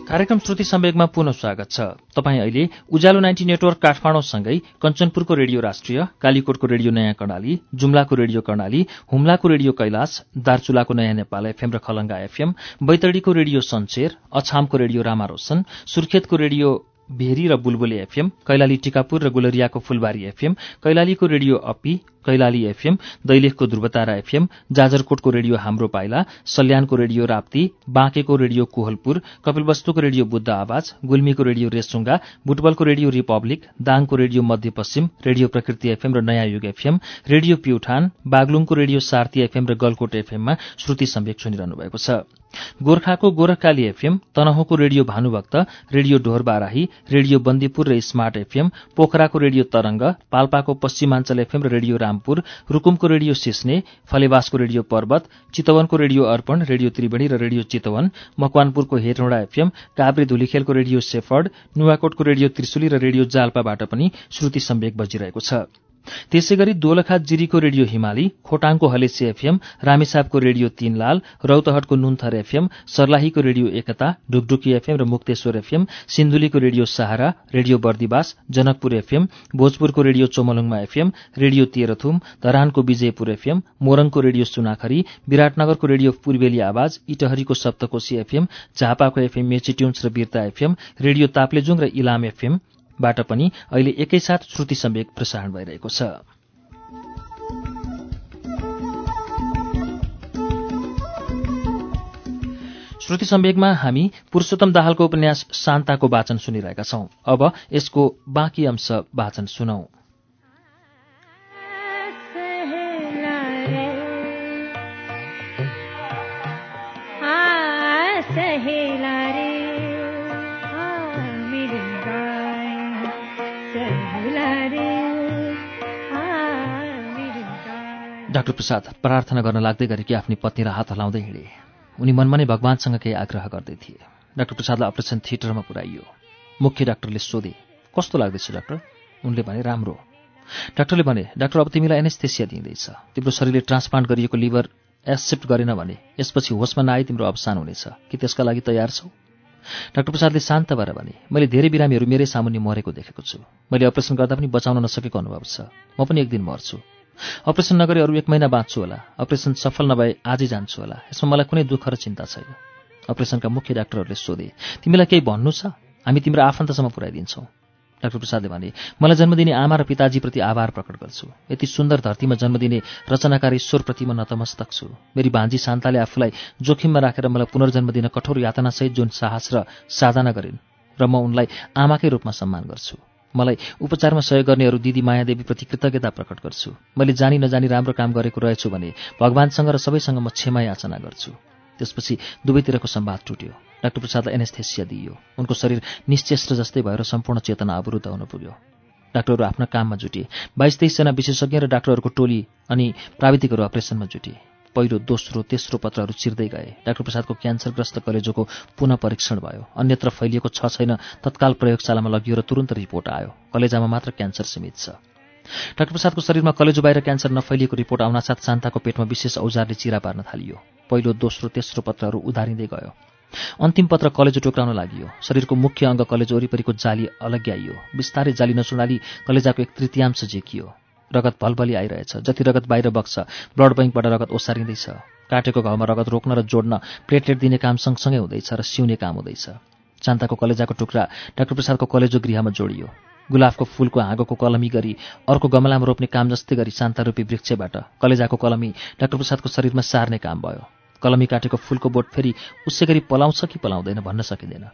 कार्यक्रम श्रुति सम्वेगमा पुनः स्वागत छ। तपाईँ अहिले उज्यालो नाइन्टी नेटवर्क काठमाडौँसँगै कञ्चनपुरको रेडियो राष्ट्रिय कालीकोटको रेडियो नयाँ कर्णाली जुम्लाको रेडियो कर्णाली हुम्लाको रेडियो कैलाश दार्चुलाको नयाँ नेपाल एफएम र खलङ्गा एफएम बैतडीको रेडियो सन्चेर अछामको रेडियो रामारोशन सुर्खेतको रेडियो भेरी र बुलबुले एफएम कैलाली टिकापुर र गुलरियाको फुलबारी एफएम कैलालीको रेडियो अपी कैलाली एफएम दैलेखको ध्रुवतारा एफएम जाजरकोटको रेडियो हाम्रो पाइला सल्यानको रेडियो राप्ती बाँकेको रेडियो कोहलपुर कपिलवस्तुको रेडियो बुद्ध आवाज गुल्मीको रेडियो रेसुङ्गा बुटबलको रेडियो रिपब्लिक दाङको radio Madhyapashchim radio Prakriti FM र नयाँ युग एफएम रेडियो प्युठान बागलुङको रेडियो सार्ती एफएम र गलकोट एफएममा श्रुति सम्वेक सुनिरहनु भएको छ। गोर्खाको Gorakhkali FM तनहुँको radio Bhanubhakta radio Dhorbarahi radio Bandipur र स्मार्ट एफएम पोखराको रेडियो तरंग पाल्पाको पश्चिमाञ्चल एफएम र रेडियो रामपुर रुकुमको रेडियो सिस्ने फलेवासको रेडियो पर्वत चितवनको रेडियो अर्पण रेडियो त्रिवेणी र रेडियो चितवन मकवानपुरको हेटौँडा एफएम काभ्रे धुलीखेलको रेडियो सेफर्ड नुवाकोटको रेडियो त्रिशुली र रेडियो जाल्पाबाट पनि श्रुति सम्वेक बजिरहेको छ। त्यसै गरी दोलखा जिरीको रेडियो हिमाली खोटाङको हलेसी एफएम रामेसापको रेडियो तीनलाल रौतहटको नुन्थर एफएम सर्लाहीको रेडियो एकता ढुकढुकी एफएम र Mukteshwar FM सिन्धुलीको radio Sahara radio Bardibas Janakpur FM भोजपुरको radio Chomolungma FM radio Terhathum धरानको विजयपुर एफएम मोरङको रेडियो सुनाखरी विराटनगरको रेडियो पूर्वेली आवाज इटहरीको सप्तकोशी एफएम झापाको एफएम मेचिट्युन्स र बिर्ता एफएम रेडियो ताप्लेजुङ र इलाम एफएम बाट पनि अहिले एकैसाथ श्रुति सम्वेक प्रसारण भइरहेको छ। श्रुति सम्वेगमा हामी पुरुषोत्तम दाहालको उपन्यास शान्ताको वाचन सुनिरहेका छौं। अब यसको बाँकी अंश वाचन सुनौ। डाक्टर प्रसाद प्रार्थना गर्न लाग्दै गरेकी आफ्नी पत्नीलाई हात हलाउँदै हिँडे। उनी मनमा नै भगवान्सँग केही आग्रह गर्दै थिए। डाक्टर प्रसादलाई अपरेसन थिएटरमा पुर्याइयो। मुख्य डाक्टरले सोधे कस्तो लाग्दैछ डाक्टर? उनले भने राम्रो डाक्टरले भने डाक्टर अब तिमीलाई एनेस्थेसिया दिँदैछ। तिम्रो शरीरले ट्रान्सप्लान्ट गरिएको लिभर एक्सेप्ट गरेन भने यसपछि होसमा नआई तिम्रो अवसान हुनेछ। कि त्यसका लागि तयार छौ? डाक्टर प्रसादले शान्त भएर भने मैले धेरै बिरामीहरू मेरै सामुन्य मरेको देखेको छु। मैले अपरेसन गर्दा पनि बचाउन नसकेको अनुभव छ। म पनि एक दिन मर्छु। अपरेसन नगरे अरू एक महिना बाँच्छु होला। अपरेसन सफल नभए आजै जान्छु होला। यसमा मलाई कुनै दुःख र चिन्ता छैन। अपरेसनका मुख्य डाक्टरहरूले सोधे तिमीलाई केही भन्नु छ? हामी तिम्रो आफन्तसम्म पुऱ्याइदिन्छौँ। डाक्टर प्रसादले भने मलाई जन्म दिने आमा र पिताजीप्रति आभार प्रकट गर्छु। यति सुन्दर धरतीमा जन्म दिने रचनाकार ईश्वरप्रति म नतमस्तक छु। मेरी भान्जी शान्ताले आफूलाई जोखिममा राखेर मलाई पुनर्जन्म दिन कठोर यातनासहित जुन साहस र साधना गरिन् र म उनलाई आमाकै रूपमा सम्मान गर्छु। मलाई उपचारमा सहयोग गर्नेहरू दिदी मायादेवीप्रति कृतज्ञता प्रकट गर्छु। मैले जानी नजानी राम्रो काम गरेको रहेछु भने भगवान्सँग र सबैसँग म क्षमा याचना गर्छु। त्यसपछि दुवैतिरको सम्वाद टुट्यो। डाक्टर प्रसादलाई एनेस्थेसिया दिइयो। उनको शरीर निश्चेष्ट जस्तै भएर सम्पूर्ण चेतना अवरुद्ध हुन पुग्यो। डाक्टरहरू आफ्ना काममा जुटे। बाइस तेइसजना विशेषज्ञ र डाक्टरहरूको टोली अनि प्राविधिकहरू अपरेसनमा जुटे। पहिलो दोस्रो तेस्रो पत्रहरू चिर्दै गए। डाक्टर प्रसादको क्यान्सरग्रस्त कलेजोको पुनः परीक्षण भयो। अन्यत्र फैलिएको छ छैन तत्काल प्रयोगशालामा लगियो र तुरन्त रिपोर्ट आयो। कलेजामा मात्र क्यान्सर सीमित छ। डाक्टर प्रसादको शरीरमा कलेजो बाहिर क्यान्सर नफैलिएको रिपोर्ट आउनासाथ शान्ताको पेटमा विशेष औजारले चिरा पार्न थालियो। पहिलो दोस्रो तेस्रो पत्रहरू उधारिँदै गयो। अन्तिम पत्र कलेजो टोक्राउन लागि शरीरको मुख्य अङ्ग कलेजो वरिपरिको जाली अलग्याइयो। बिस्तारै जाली नचुडाली कलेजाको एक तृतीयांश झेकियो। रगत भलभली आइरहेछ। जति रगत बाहिर बग्छ ब्लड ब्याङ्कबाट रगत ओसारिँदैछ। काटेको घाउमा रगत रोक्न र जोड्न प्लेटलेट दिने काम सँगसँगै हुँदैछ र सिउने काम हुँदैछ। चान्ताको कलेजाको टुक्रा डाक्टर प्रसादको कलेजो गृहमा जोडियो। गुलाबको फूलको हाँगोको कलमी गरी अर्को गमलामा रोप्ने काम जस्तै गरी शान्तारूपी वृक्षबाट कलेजाको कलमी डाक्टर प्रसादको शरीरमा सार्ने काम भयो। कलमी काटेको फूलको बोट फेरि उसै गरी पलाउँछ कि पलाउँदैन भन्न सकिँदैन।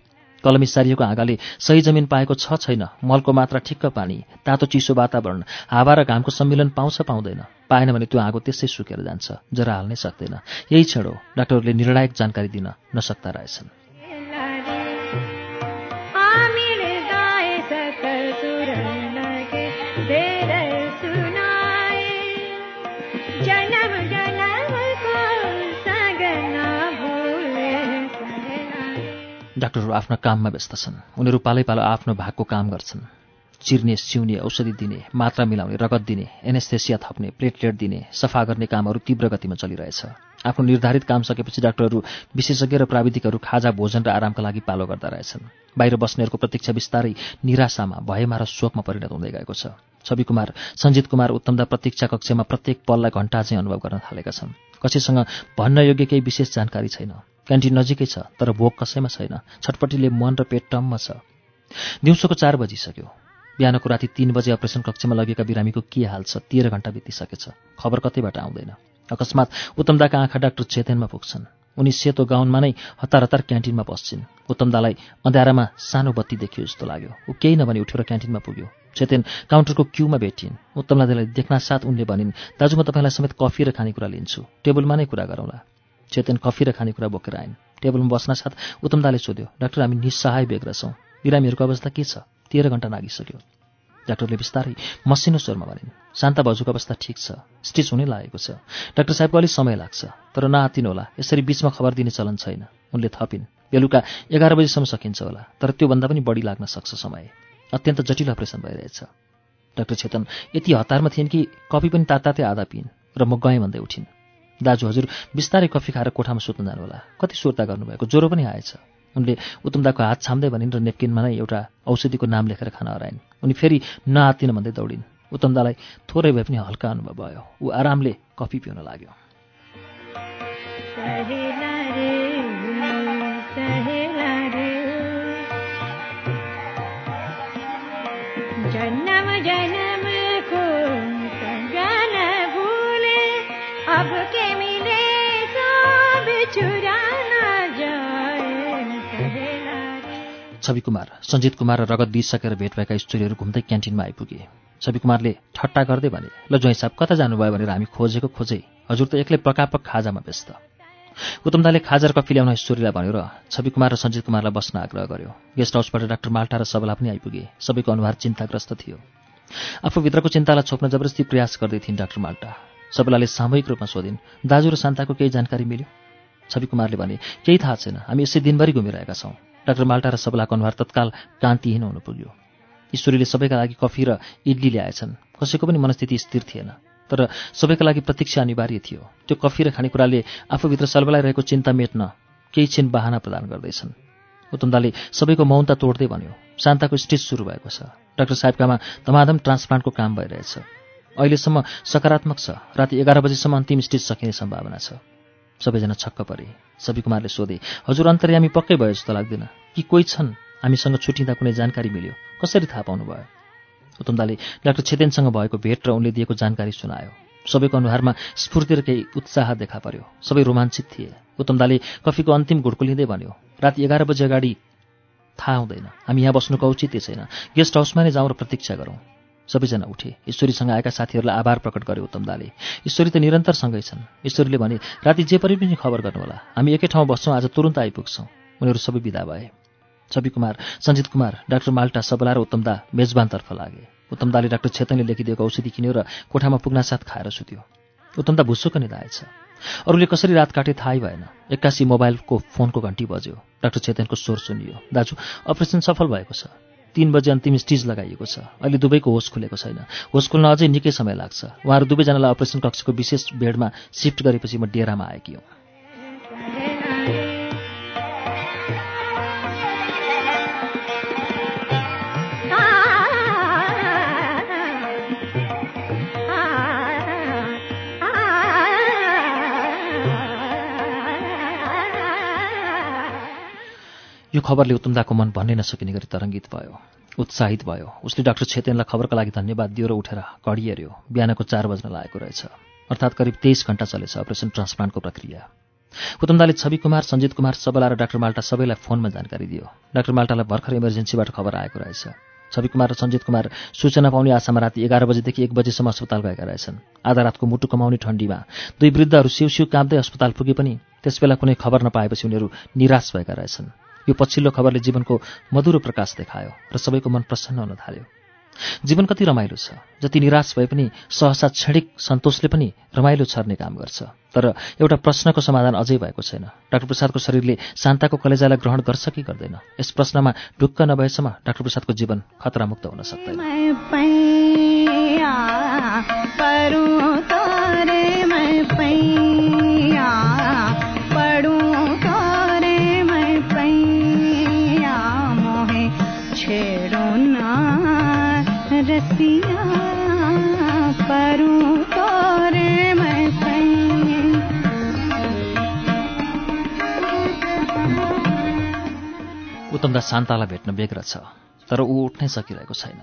कलमी सारिएको हाँगाले सही जमिन पाएको छ छैन। मलको मात्रा ठिक्क पानी तातो चिसो वातावरण हावा र घामको सम्मिलन पाउँछ पाउँदैन। पाएन भने त्यो हाँगो त्यसै सुकेर जान्छ जरा हाल्नै सक्दैन। यही हो डाक्टरहरूले निर्णायक जानकारी दिन नसक्दा रहेछन्। डाक्टरहरू आफ्ना काममा व्यस्त छन्। उनीहरू पालै पालो आफ्नो भागको काम गर्छन्। चिर्ने सिउने औषधि दिने मात्रा मिलाउने रगत दिने एनेस्थेसिया थप्ने प्लेटलेट दिने सफा गर्ने कामहरू तीव्र गतिमा चलिरहेछ। आफ्नो निर्धारित काम सकेपछि डाक्टरहरू विशेषज्ञ र प्राविधिकहरू खाजा भोजन र आरामका लागि पालो गर्दा रहेछन्। बाहिर बस्नेहरूको प्रतीक्षा बिस्तारै निराशामा भयमा र शोकमा परिणत हुँदै गएको छ। छवि कुमार सञ्जित कुमार उत्तमदा प्रतीक्षा कक्षमा प्रत्येक पललाई घण्टा चाहिँ अनुभव गर्न थालेका छन्। कसैसँग भन्न योग्य केही विशेष जानकारी छैन। क्यान्टिन नजिकै छ तर भोक कसैमा छैन। छटपट्टिले मन र पेट टम्म छ। दिउँसोको चार बजिसक्यो। बिहानको राति तीन बजे अपरेसन कक्षमा लगेका बिरामीको के हाल छ तेह्र घण्टा बितिसकेछ। खबर कतैबाट आउँदैन। अकस्मात उत्तमदाका आँखा डाक्टर चेतनमा पुग्छन्। उनी सेतो गाउनमा नै हतार हतार क्यान्टिनमा बस्छिन्। उत्तमदालाई अँध्यारामा सानो बत्ती देखियो जस्तो लाग्यो। ऊ केही नभनी उठेर क्यान्टिनमा पुग्यो। चेतेन काउन्टरको क्यूमा भेटिन्। उत्तमदालाई देख्न साथ उनले भनिन् दाजु म तपाईँलाई समेत कफी र खानेकुरा लिन्छु। टेबलमा नै कुरा गरौँला। चेतन कफी र खानेकुरा बोकेर आइन्। टेबलमा बस्न साथ उत्तमदाले सोध्यो डाक्टर हामी निस्सहाय बेग्र छौँ। बिरामीहरूको अवस्था के छ? तेह्र घन्टा नागिसक्यो। डाक्टरले बिस्तारै मसिनो स्वरमा भनिन्। शान्ता भाउजूको अवस्था ठिक छ। स्टिच हुनै लागेको छ। डाक्टर साहेबको अलिक समय लाग्छ तर नआतिनु होला। यसरी बिचमा खबर दिने चलन छैन। उनले थपिन् बेलुका एघार बजीसम्म सकिन्छ होला तर त्योभन्दा पनि बढी लाग्न सक्छ समय। अत्यन्त जटिल अपरेसन भइरहेछ। डाक्टर चेतन यति हतारमा थिइन् कि कफी पनि तातातै आधा पिन् र म गएँ भन्दै उठिन्। दाजु हजुर बिस्तारै कफी खाएर कोठामा सुत्न जानु होला। कति सुर्ता गर्नुभएको? ज्वरो पनि आएछ। उनले उत्तमदाको हात छाम्दै भनिन् र नेपकिनमा नै एउटा औषधिको नाम लेखेर खान हराइन्। उनी फेरि नआत्तिन भन्दै दौडिन्। उत्तमदालाई थोरै भए पनि हल्का अनुभव भयो। ऊ आरामले कफी पिउन लाग्यो। छवि कुमार सञ्जित कुमार र रगत दिइसकेर भेट भएका स्टोरीहरू घुम्दै क्यान्टिनमा आइपुगे। छवि कुमारले ठट्टा गर्दै भने ल ज्वाइँ साहब कता जानुभयो भनेर हामी खोजेको खोजै। हजुर त एक्लै पकापक खाजामा व्यस्त। उत्तमदाले खाजा र कफी ल्याउन स्टोरीलाई भन्यो र छवि कुमार र सञ्जित कुमारलाई बस्न आग्रह गर्यो। गेस्ट हाउसबाट डाक्टर माल्टा र सबला पनि आइपुगे। सबैको अनुहार चिन्ताग्रस्त थियो। आफूभित्रको चिन्तालाई छोप्न जबरजस्ती प्रयास गर्दै थिइन् डाक्टर माल्टा। सबलाले सामूहिक रूपमा सोधिन् दाजु र शान्ताको केही जानकारी मिल्यो? छवि कुमारले भने केही थाहा छैन। हामी यसै दिनभरि घुमिरहेका छौँ। डाक्टर माल्टा र सबलाको अनुहार तत्काल कान्तिहीन हुन पुग्यो। ईश्वरीले सबैका लागि कफी र इडली ल्याएछन्। कसैको पनि मनस्थिति स्थिर थिएन। तर सबैका लागि प्रतीक्षा अनिवार्य थियो। त्यो कफी र खानेकुराले आफूभित्र सलबलाइरहेको चिन्ता मेट्न केही छिन बाहना प्रदान गर्दैछन्। उत्तमदाले सबैको मौनता तोड्दै भन्यो शान्ताको स्टेज सुरु भएको छ। डाक्टर साहेबकामा धमाधम ट्रान्सप्लान्टको काम भइरहेछ। अहिलेसम्म सकारात्मक छ। राति एघार बजीसम्म अन्तिम स्टेज सकिने सम्भावना छ। सबैजना छक्क परे। सबि कुमारले सोधे हजुर अन्तर्यामी पक्कै भयो जस्तो लाग्दैन। कि कोही छन्? हामीसँग छुटिँदा कुनै जानकारी मिल्यो। कसरी थाहा पाउनु भयो उत्तमदाले डाक्टर छेतेनसँग भएको भेट र उनले दिएको जानकारी सुनायो। सबैको अनुहारमा स्फूर्ति र केही उत्साह देखा पर्यो। सबै रोमाञ्चित थिए। उत्तमदाले कफीको अन्तिम घुड्को लिँदै भन्यो राति एघार बजी अगाडि थाहा हुँदैन। हामी यहाँ बस्नुको औचित्य छैन। गेस्ट हाउसमा नै जाउँ र प्रतीक्षा गरौँ। सबैजना उठे। ईश्वरीसँग आएका साथीहरूलाई आभार प्रकट गर्यो उत्तमदाले ईश्वरी त निरन्तर सँगै छन्। ईश्वरीले भने राति जे परि पनि खबर गर्नुहोला। हामी एकै ठाउँ बस्छौँ आज तुरन्त आइपुग्छौँ उनीहरू सबै विदा भए। छवि कुमार सञ्जित कुमार डाक्टर माल्टा सबला र उत्तमदा मेजबानतर्फ लागे। उत्तमदाले डाक्टर छेतनले लेखिदिएको औषधि किन्यो र कोठामा पुग्नासाथ खाएर सुत्यो। उत्तमदा भुसुक निधाएछ। अरूले कसरी रात काटे थाहै भएन। एक्कासी मोबाइलको फोनको घन्टी बज्यो। डाक्टर चेतनको स्वर सुनियो। दाजु अपरेसन सफल भएको छ। तीन बजे अन्तिम स्टिज लगाइएको छ। अहिले दुवैको होस खुलेको छैन। होस खुल्न अझै निकै समय लाग्छ। उहाँहरू दुवैजनालाई अपरेसन कक्षको विशेष बेडमा सिफ्ट गरेपछि म डेरामा आएकी हुँ। यो खबरले उत्तमदाको मन भन्नै नसकिने गरी तरङ्गित भयो उत्साहित भयो। उसले डाक्टर छेतेनलाई खबरका लागि धन्यवाद दियो र उठेर घडी हेऱ्यो। बिहानको चार बज्न लागेको रहेछ। अर्थात् करिब तेइस घण्टा चलेछ अपरेसन ट्रान्सप्लान्टको प्रक्रिया। उत्तमदाले छवि कुमार सञ्जित कुमार सबला र डाक्टर माल्टा सबैलाई फोनमा जानकारी दियो। डाक्टर माल्टालाई भर्खर इमर्जेन्सीबाट खबर आएको रहेछ। छवि कुमार र सञ्जित कुमार सूचना पाउने आशामा राति एघार बजेदेखि एक बजेसम्म अस्पताल गएका रहेछन्। आधा रातको मुटु कमाउने ठण्डीमा दुई वृद्धहरू सिउ सिउ काँप्दै अस्पताल पुगे पनि त्यसबेला कुनै खबर नपाएपछि उनीहरू निराश भएका रहेछन्। यो पछिल्लो खबरले जीवनको मधुरो प्रकाश देखायो र सबैको मन प्रसन्न हुन थाल्यो। जीवन कति रमाइलो छ। जति निराश भए पनि सहसा क्षणिक सन्तोषले पनि रमाइलो छर्ने काम गर्छ। तर एउटा प्रश्नको समाधान अझै भएको छैन। डाक्टर प्रसादको शरीरले शान्ताको कलेजालाई ग्रहण गर्छ कि गर्दैन? यस प्रश्नमा ढुक्क नभएसम्म डाक्टर प्रसादको जीवन खतरामुक्त हुन सक्दैन। उत्तमदा शान्तालाई भेट्न बेग्र छ तर ऊ उठ्नै सकिरहेको छैन।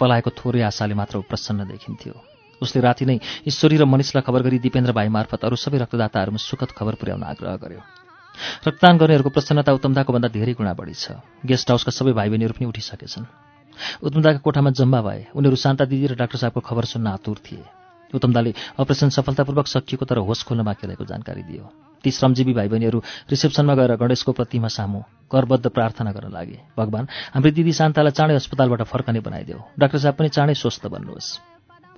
पलाएको थोरै आशाले मात्र ऊ प्रसन्न देखिन्थ्यो। उसले राति नै ईश्वरी र मनिषलाई खबर गरी दिपेन्द्र भाइ मार्फत अरू सबै रक्तदाताहरूमा सुखद खबर पुर्याउन आग्रह गर्यो। रक्तदान गर्नेहरूको प्रसन्नता उत्तमदाको भन्दा धेरै गुणा बढी छ। गेस्ट हाउसका सबै भाइ बहिनीहरू पनि उठिसकेछन्। उत्तमदाका कोठामा जम्मा भए उनीहरू शान्ता दिदी र डाक्टर साहबको खबर सुन्न आतुर थिए। उत्तमदाले अपरेसन सफलतापूर्वक सकिएको तर होस खोल्न बाँकी रहेको जानकारी दियो। ती श्रमजीवी भाइ बहिनीहरू रिसेप्सनमा गएर गणेशको प्रतिमा सामु करबद्ध प्रार्थना गर्न लागे। भगवान् हाम्रो दिदी शान्तालाई चाँडै अस्पतालबाट फर्कने बनाइदेऊ। डाक्टर साहब पनि चाँडै स्वस्थ बन्नुहोस्।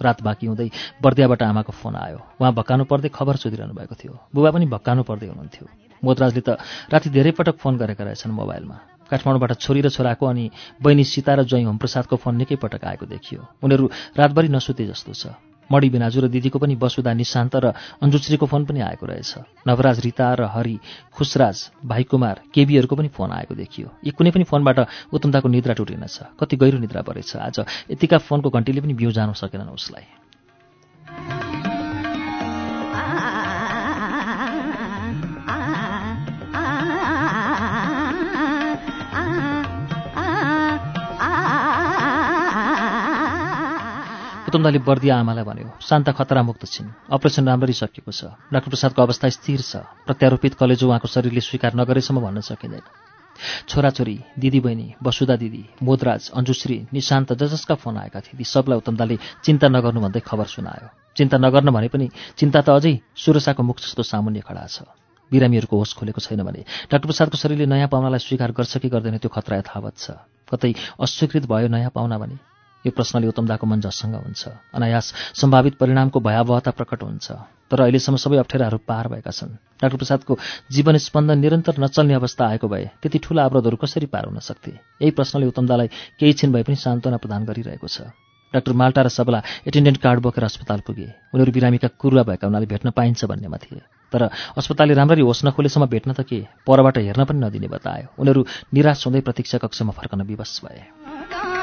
रात बाँकी हुँदै बर्दियाबाट आमाको फोन आयो। उहाँ भक्कानु पर्दै खबर सोधिरहनु भएको थियो। बुबा पनि भक्कानु पर्दै हुनुहुन्थ्यो। मोदराजले त राति धेरै पटक फोन गरेका रहेछन् मोबाइलमा। काठमाडौँबाट छोरी र छोराको अनि बहिनी सीता र ज्वाइँ होमप्रसादको फोन निकै पटक आएको देखियो। उनीहरू रातभरि नसुते जस्तो छ। मणि बिनाजु र दिदीको पनि वसुधा निशान्त र अन्जुश्रीको फोन पनि आएको रहेछ। नवराज रिता र हरि खुसराज भाइ कुमार केबीहरूको पनि फोन आएको देखियो। यी कुनै पनि फोनबाट उत्तमताको निद्रा टुटेनछ। कति गहिरो निद्रा परेछ। आज यतिका फोनको घन्टीले पनि बिउ जानु सकेनन् उसलाई। उत्तमदाले बर्दिया आमालाई भन्यो शान्ता खतरामुक्त छिन्। अपरेसन राम्ररी सकिएको छ। डाक्टर प्रसादको अवस्था स्थिर छ। प्रत्यारोपित कलेजो उहाँको शरीरले स्वीकार नगरेसम्म भन्न सकिँदैन। छोराछोरी दिदीबहिनी वसुधा दिदी मोदराज अन्जुश्री निशान्त जसका फोन आएका थिए ती सबलाई उत्तमदाले चिन्ता नगर्नु भन्दै खबर सुनायो। चिन्ता नगर्न भने पनि चिन्ता त अझै सुरसाको मुख जस्तो सामुन्य खडा छ। बिरामीहरूको होस खोलेको छैन भने डाक्टर प्रसादको शरीरले नयाँ पाहुनालाई स्वीकार गर्छ कि गर्दैन त्यो खतरा यथावत छ। कतै अस्वीकृत भयो नयाँ पाहुना भने यो प्रश्नले उत्तमदाको मन जससँग हुन्छ। अनायास सम्भावित परिणामको भयावहता प्रकट हुन्छ। तर अहिलेसम्म सबै अप्ठ्याराहरू पार भएका छन्। डाक्टर प्रसादको जीवन स्पन्दन निरन्तर नचल्ने अवस्था आएको भए त्यति ठूला अवरोधहरू कसरी पार हुन सक्थे? यही प्रश्नले उत्तमदालाई केही छिन भए पनि सान्त्वना प्रदान गरिरहेको छ। डाक्टर माल्टा र सबला एटेन्डेन्ट कार्ड बोकेर अस्पताल पुगे। उनीहरू बिरामीका कुरुवा भएका हुनाले भेट्न पाइन्छ भन्नेमा थिए। तर अस्पतालले राम्ररी होस् नखोलेसम्म भेट्न त के? परबाट हेर्न पनि नदिने बतायो। उनीहरू निराश हुँदै प्रतीक्षा कक्षमा फर्कन विवश भए।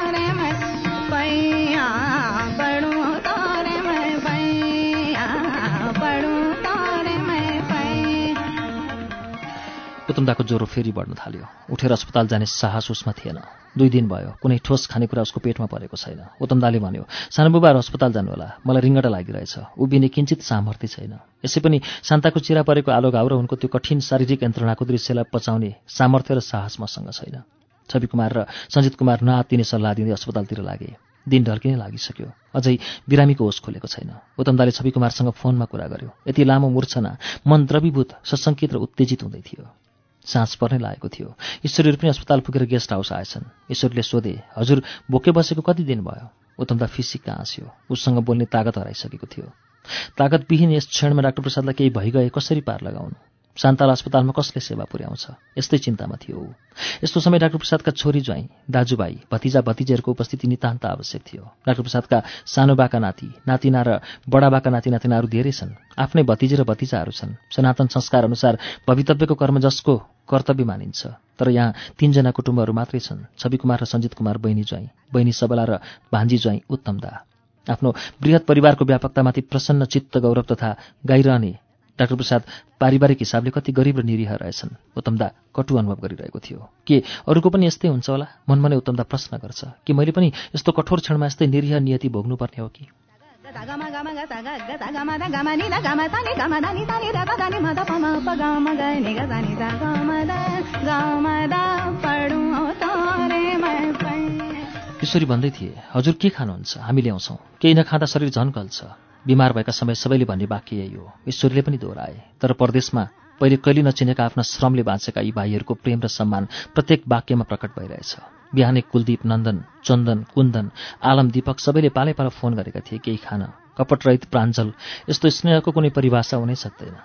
उत्तमदाको ज्वरो फेरि बढ्न थाल्यो। उठेर अस्पताल जाने साहस उसमा थिएन। दुई दिन भयो। कुनै ठोस खानेकुरा उसको पेटमा परेको छैन। उत्तमदाले भन्यो सानो बुबाहरू अस्पताल जानुहोला। मलाई रिङ्गटा लागिरहेछ। उभिने किञ्चित सामर्थ्य छैन। यसै पनि शान्ताको चिरा परेको आलो घाउ र उनको त्यो कठिन शारीरिक यन्त्रणाको दृश्यलाई पचाउने सामर्थ्य र साहस मसँग छैन। छवि कुमार र सञ्जित कुमार नआत्तिने सल्लाह दिँदै अस्पतालतिर लागे। दिन ढल्किनै लागिसक्यो। अझै बिरामीको होस खोलेको छैन। उत्तमदाले छवि कुमारसँग फोनमा कुरा गर्यो। यति लामो मूर्छना मन द्रवीभूत सशङ्कित र उत्तेजित हुँदै थियो। साँझ पर्नै लागेको थियो। ईश्वरीहरू पनि अस्पताल पुगेर गेस्ट हाउस आएछन्। ईश्वरीले सोधे हजुर बोके बसेको कति दिन भयो? उत्तमदा फिसिक्क हाँस्यो उसँग बोल्ने तागत हराइसकेको थियो। तागतविहीन यस क्षणमा डाक्टर प्रसादलाई केही भइगए कसरी पार लगाउनु? शान्ताल अस्पतालमा कसले सेवा पुर्याउँछ? यस्तै चिन्तामा थियो ऊ। यस्तो समय डाक्टर प्रसादका छोरी ज्वाइँ दाजुभाइ भतिजा भतिजीहरूको उपस्थिति नितान्त आवश्यक थियो। डाक्टर प्रसादका सानो बाका नाति नातिना र बडा बाका नाति नातिनाहरू धेरै छन्। आफ्नै भतिजी र भतिजाहरू छन्। सनातन संस्कार अनुसार भवितव्यको कर्म जसको कर्तव्य मानिन्छ। तर यहाँ तीनजना कुटुम्बहरू मात्रै छन्। छवि कुमार र सञ्जित कुमार बहिनी ज्वाइँ बहिनी सबला र भान्जी ज्वाइँ उत्तमदा आफ्नो वृहत परिवारको व्यापकतामाथि प्रसन्न चित्त गौरव तथा गाइरहने डाक्टर प्रसाद पारिवारिक हिसाबले कति गरिब र निरीह रहेछन्। उत्तमदा कटु अनुभव गरिरहेको थियो। के अरूको पनि यस्तै हुन्छ होला? मनमा नै उत्तमदा प्रश्न गर्छ। कि मैले पनि यस्तो कठोर क्षणमा यस्तै निरीह नियति भोग्नुपर्ने हो कि? किशोरी भन्दै थिए हजुर के खानुहुन्छ? हामी ल्याउँछौँ। केही नखाँदा शरीर झन् गल्छ बिमार भएका समय सबैले भन्ने वाक्य यही हो। ईश्वरीले पनि दोहोऱ्याए। तर परदेशमा पहिले कहिले नचिनेका आफ्ना श्रमले बाँचेका यी भाइहरूको प्रेम र सम्मान प्रत्येक वाक्यमा प्रकट भइरहेछ। बिहानै कुलदीप नन्दन चन्दन कुन्दन आलम दीपक सबैले पालै पालो फोन गरेका थिए केही खान। कपटरहित प्राञ्जल यस्तो स्नेहको कुनै परिभाषा हुनै सक्दैन।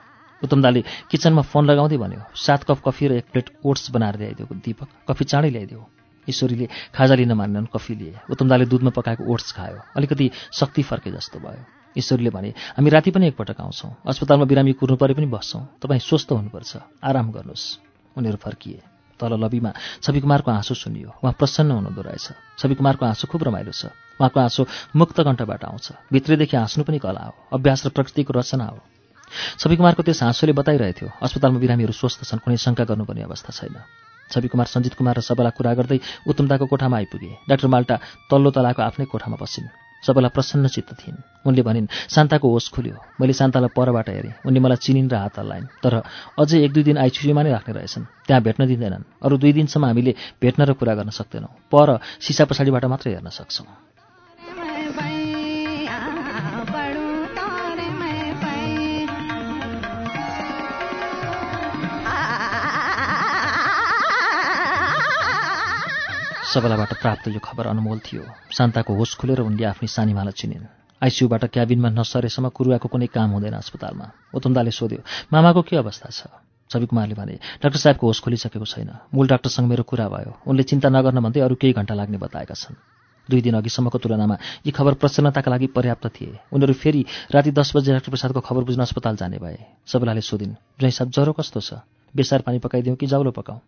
उत्तमदाले किचनमा फोन लगाउँदै भन्यो सात कप कफी र एक प्लेट ओट्स बनाएर ल्याइदियो दीपक। कफी चाँडै ल्याइदियो ईश्वरीले खाजा लिन मान्नन् कफी लिए। उत्तमदाले दुधमा पकाएको ओट्स खायो। अलिकति शक्ति फर्के जस्तो भयो। ईश्वरीले भने हामी राति पनि एकपटक आउँछौँ। अस्पतालमा बिरामी कुर्नु परे पनि बस्छौँ। तपाईँ स्वस्थ हुनुपर्छ। आराम गर्नुहोस्। उनीहरू फर्किए। तल लबीमा छवि कुमारको आँसु सुनियो। उहाँ प्रसन्न हुनुहुँदो रहेछ। छवि कुमारको आँसु खुब रमाइलो छ। उहाँको आँसु मुक्त कण्ठबाट आउँछ। भित्रैदेखि हाँस्नु पनि कला हो। अभ्यास र प्रकृतिको रचना हो। छवि कुमारको त्यस हाँसोले बताइरहेथ्यो अस्पतालमा बिरामीहरू स्वस्थ छन्। कुनै शङ्का गर्नुपर्ने अवस्था छैन। छवि कुमार सञ्जित कुमार र सबला कुरा गर्दै उत्तमताको कोठामा आइपुगे। डाक्टर माल्टा तल्लो तलाको आफ्नै कोठामा बसिन्। सबला प्रसन्न चित्त थिइन्। उनले भनिन् शान्ताको होस खुल्यो। मैले शान्तालाई परबाट हेरेँ। उनले मलाई चिनिन् र हात हल्लाइन्। तर अझै एक दुई दिन आइसियुमा नै राख्ने रहेछन्। त्यहाँ भेट्न दिँदैनन्। अरू दुई दिनसम्म हामीले भेट्न र कुरा गर्न सक्दैनौँ। पर सिसा पछाडिबाट मात्रै हेर्न सक्छौँ। सबलाबाट प्राप्त यो खबर अनमोल थियो। शान्ताको होस खुलेर उनले आफ्नै सानीमालाई चिनिन्। आइसियुबाट क्याबिनमा नसरेसम्म कुरुवाको कुनै काम हुँदैन अस्पतालमा। उत्तमदाले सोध्यो मामाको के अवस्था छ? छवि कुमारले भने डाक्टर साहेबको होस खोलिसकेको छैन। मूल डाक्टरसँग मेरो कुरा भयो। उनले चिन्ता नगर्न भन्दै अरू केही घण्टा लाग्ने बताएका छन्। दुई दिन अघिसम्मको तुलनामा यी खबर प्रसन्नताका लागि पर्याप्त थिए। उनीहरू फेरि राति दस बजे डाक्टर प्रसादको खबर बुझ्न अस्पताल जाने भए। सबैलाई सोधिन् ज्वाइँ साहब ज्वरो कस्तो छ? बेसार पानी पकाइदिउँ कि जाउलो पकाउँ?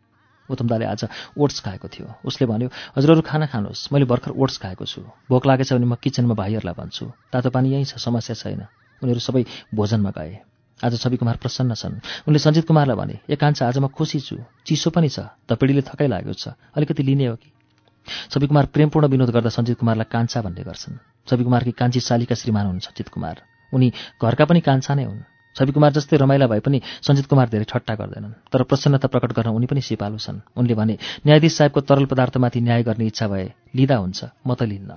उत्तमदाले आज ओट्स खाएको थियो। उसले भन्यो हजुरहरू खाना खानुहोस्। मैले भर्खर ओट्स खाएको छु। भोक लागेछ भने म किचनमा भाइहरूलाई भन्छु। तातो पानी यहीँ छ समस्या छैन। उनीहरू सबै भोजनमा गए। आज छवि कुमार प्रसन्न छन्। उनले सञ्जित कुमारलाई भने ए कान्छा आज म खुसी छु। चिसो पनि छ। धपिडीले थकाइ लागेको छ। अलिकति लिने हो कि? छवि कुमार प्रेमपूर्ण विनोद गर्दा सञ्जित कुमारलाई कान्छा भन्ने गर्छन्। छवि कुमारकी कान्छी शालिका श्रीमान हुन् सञ्जित कुमार। उनी घरका पनि कान्छा नै हुन्। छवि कुमार जस्तै रमाइला भए पनि सञ्जित कुमार धेरै ठट्टा गर्दैनन्। तर प्रसन्नता प्रकट गर्न उनी पनि सिपालु छन् उनले भने न्यायाधीश साहेबको तरल पदार्थमाथि न्याय गर्ने इच्छा भए लिँदा हुन्छ म त लिन्न।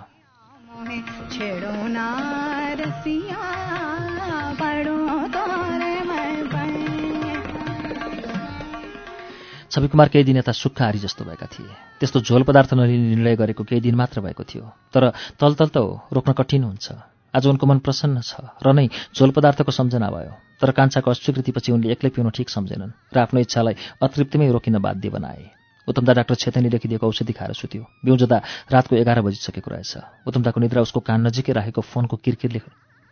छवि कुमार केही दिन यता सुक्खा हारी जस्तो भएका थिए। त्यस्तो झोल पदार्थ नलिने निर्णय गरेको केही दिन मात्र भएको थियो। तर तलतल त हो रोक्न कठिन हुन्छ। आज उनको मन प्रसन्न छ र नै झोल पदार्थको सम्झना भयो। तर कान्छाको अस्वीकृतिपछि उनले एक्लै पिउन ठिक सम्झेनन् र आफ्नो इच्छालाई अतृप्तिमै रोकिन बाध्य बनाए। उत्तमदा डाक्टर छेतनी लेखिदिएको औषधि खाएर सुत्यो। बिउजदा रातको एघार बजिसकेको रहेछ। उत्तमदाको निद्रा उसको कान नजिकै राखेको फोनको किरकिरले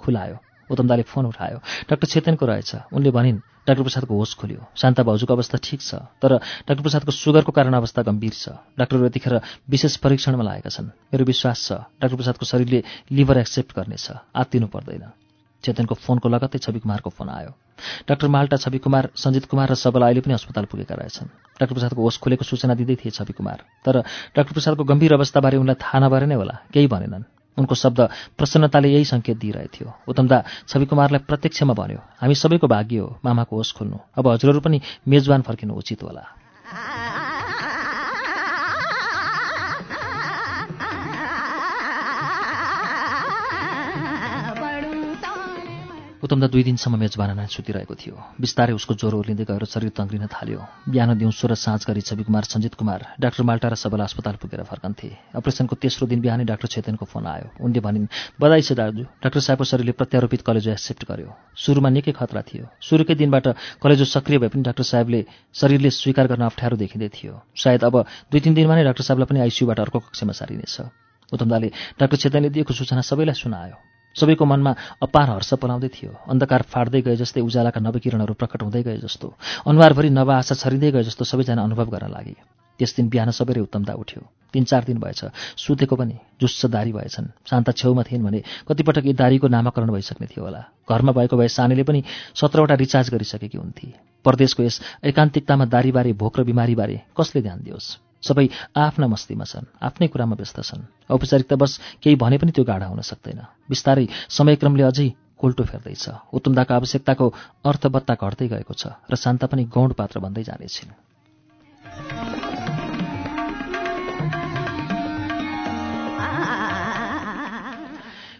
खुलायो। उत्तमदाले फोन उठायो। डाक्टर छेतनको रहेछ। उनले भनिन् डाक्टर प्रसादको होस खोल्यो। शान्ता भाउजूको अवस्था ठिक छ तर डाक्टर प्रसादको सुगरको कारण अवस्था गम्भीर छ। डाक्टरहरू यतिखेर विशेष परीक्षणमा लागेका छन्। मेरो विश्वास छ डाक्टर प्रसादको शरीरले लिभर एक्सेप्ट गर्नेछ। आत्तिनु पर्दैन। चेतनको फोनको लगत्तै छवि कुमारको फोन आयो। डाक्टर माल्टा छवि कुमार सञ्जित कुमार र सबला अहिले पनि अस्पताल पुगेका रहेछन्। डाक्टर प्रसादको होस खोलेको सूचना दिँदै थिए छवि कुमार। तर डाक्टर प्रसादको गम्भीर अवस्थाबारे उनलाई थाहा नभएर नै होला। केही भनेनन्। उनको शब्द प्रसन्नताले यही सङ्केत दिइरहेथ्यो उत्तमदा छवि कुमारलाई प्रत्यक्षमा भन्यो हामी सबैको भाग्य हो मामाको होस खोल्नु। अब हजुरहरू पनि मेजबान फर्किनु उचित होला। उत्तमदा दुई दिनसम्म मेजबानमा सुतिरहेको थियो। बिस्तारै उसको ज्वरो ओर्लिँदै गएर शरीर तङ्ग्रिन थाल्यो। बिहान दिउँसो र साँझ गरी छवि कुमार सञ्जित कुमार डाक्टर माल्टा र सबला अस्पताल पुगेर फर्कन्थे। अपरेसनको तेस्रो दिन बिहानै डाक्टर छेतनको फोन आयो। उनले भनिन् बधाई छ दाजु। डाक्टर साहेबको शरीरले प्रत्यारोपित कलेजो एक्सेप्ट गर्यो। सुरुमा निकै खतरा थियो। सुरुकै दिनबाट कलेजो सक्रिय भए पनि डाक्टर साहेबले शरीरले स्वीकार गर्न अप्ठ्यारो देखिँदै थियो। सायद अब दुई तिन दिनमा नै डाक्टर साहेबलाई पनि आइसियुबाट अर्को कक्षमा सारिनेछ। उत्तमदाले डाक्टर छेतनले दिएको सूचना सबैलाई सुनायो। सबैको मनमा अपार हर्ष पलाउँदै थियो। अन्धकार फाट्दै गए जस्तै उज्यालाका नवकिरणहरू प्रकट हुँदै गए जस्तो। अनुहारभरि नव आशा छरिँदै गए जस्तो सबैजना अनुभव गर्न लागे। त्यस दिन बिहान सबैले उत्तमदा उठ्यो। तिन चार दिन भएछ। सुतेको पनि जुस्स दारी भएछन्। शान्ता छेउमा थिइन् भने कतिपटक यी दारीको नामाकरण भइसक्ने थियो होला। घरमा भएको भए सानीले पनि सत्रवटा रिचार्ज गरिसकेकी हुन्थे। परदेशको यस एकान्तिकतामा दारीबारे भोक र बिमारीबारे कसले ध्यान दियोस्? सबै आफ्ना मस्तीमा छन् आफ्नै कुरामा व्यस्त छन्। औपचारिकता बस केही भने पनि त्यो गाढा हुन सक्दैन। बिस्तारै समयक्रमले अझै कोल्टो फेर्दैछ। उत्तमदाको आवश्यकताको अर्थबत्ता घट्दै गएको छ र शान्ता पनि गौण पात्र बन्दै जानेछिन्।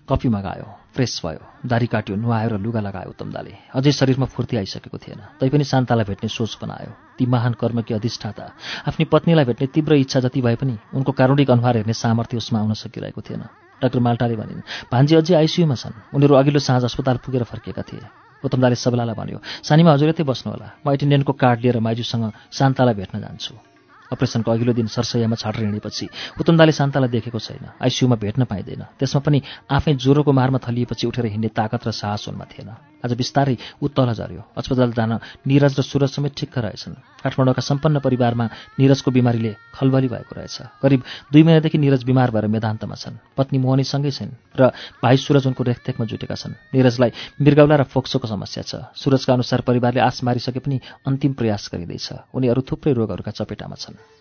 कफी मगायो फ्रेस भयो दारी काट्यो नुहायो र लुगा लगायो उत्तमदाले अझै शरीरमा फुर्ती आइसकेको थिएन। तैपनि शान्तालाई भेट्ने सोच बनायो। ती महान कर्मकी अधिष्ठाता। आफ्नी पत्नीलाई भेट्ने तीव्र इच्छा जति भए पनि उनको कारुणिक अनुहार हेर्ने सामर्थ्य उसमा आउन सकिरहेको थिएन। डाक्टर माल्टाले भनिन् भान्जी अझै आइसियुमा छन्। उनीहरू अघिल्लो साँझ अस्पताल पुगेर फर्केका थिए। उत्तमदाले सबलालाई भन्यो सानीमा हजुर यतै बस्नु होला। म एटेन्डेन्टको कार्ड लिएर माइजूसँग शान्तालाई भेट्न जान्छु। अपरेसनको अघिल्लो दिन सरसैयामा छाडेर हिँडेपछि उत्तमदाले शान्तालाई देखेको छैन। आइसियुमा भेट्न पाइँदैन। त्यसमा पनि आफै ज्वरोको मारमा थलिएपछि उठेर हिँड्ने ताकत र साहस उनमा थिएन। आज बिस्तारै ऊ तल झऱ्यो अस्पताल जान निरज र सुरज समेत ठिक्क रहेछन्। काठमाडौँका सम्पन्न परिवारमा निरजको बिमारीले खलबली भएको रहेछ। करिब दुई महिनादेखि निरज बिमार भएर मेदान्तमा छन्। पत्नी मोहनी सँगै छिन् र भाइ सुरज उनको रेखदेखमा जुटेका छन्। निरजलाई मृगौला र फोक्सोको समस्या छ। सुरजका अनुसार परिवारले आश मारिसके पनि अन्तिम प्रयास गरिँदैछ। उनी अरू थुप्रै रोगहरूका चपेटामा छन्।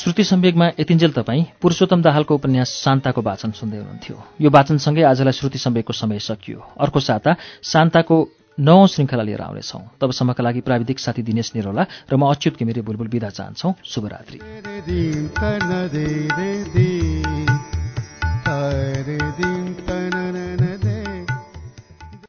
श्रुति सम्वेगमा यतिन्जेल तपाईँ पुरुषोत्तम दाहालको उपन्यास शान्ताको वाचन सुन्दै हुनुहुन्थ्यो। यो वाचनसँगै आजलाई श्रुति सम्वेकको समय सकियो। अर्को साता शान्ताको नौ श्रृङ्खला लिएर आउनेछौँ। तबसम्मका लागि प्राविधिक साथी दिनेश निरोला र म अच्युत घिमिरे बुलबुल विदा चाहन्छौ। शुभरात्रि।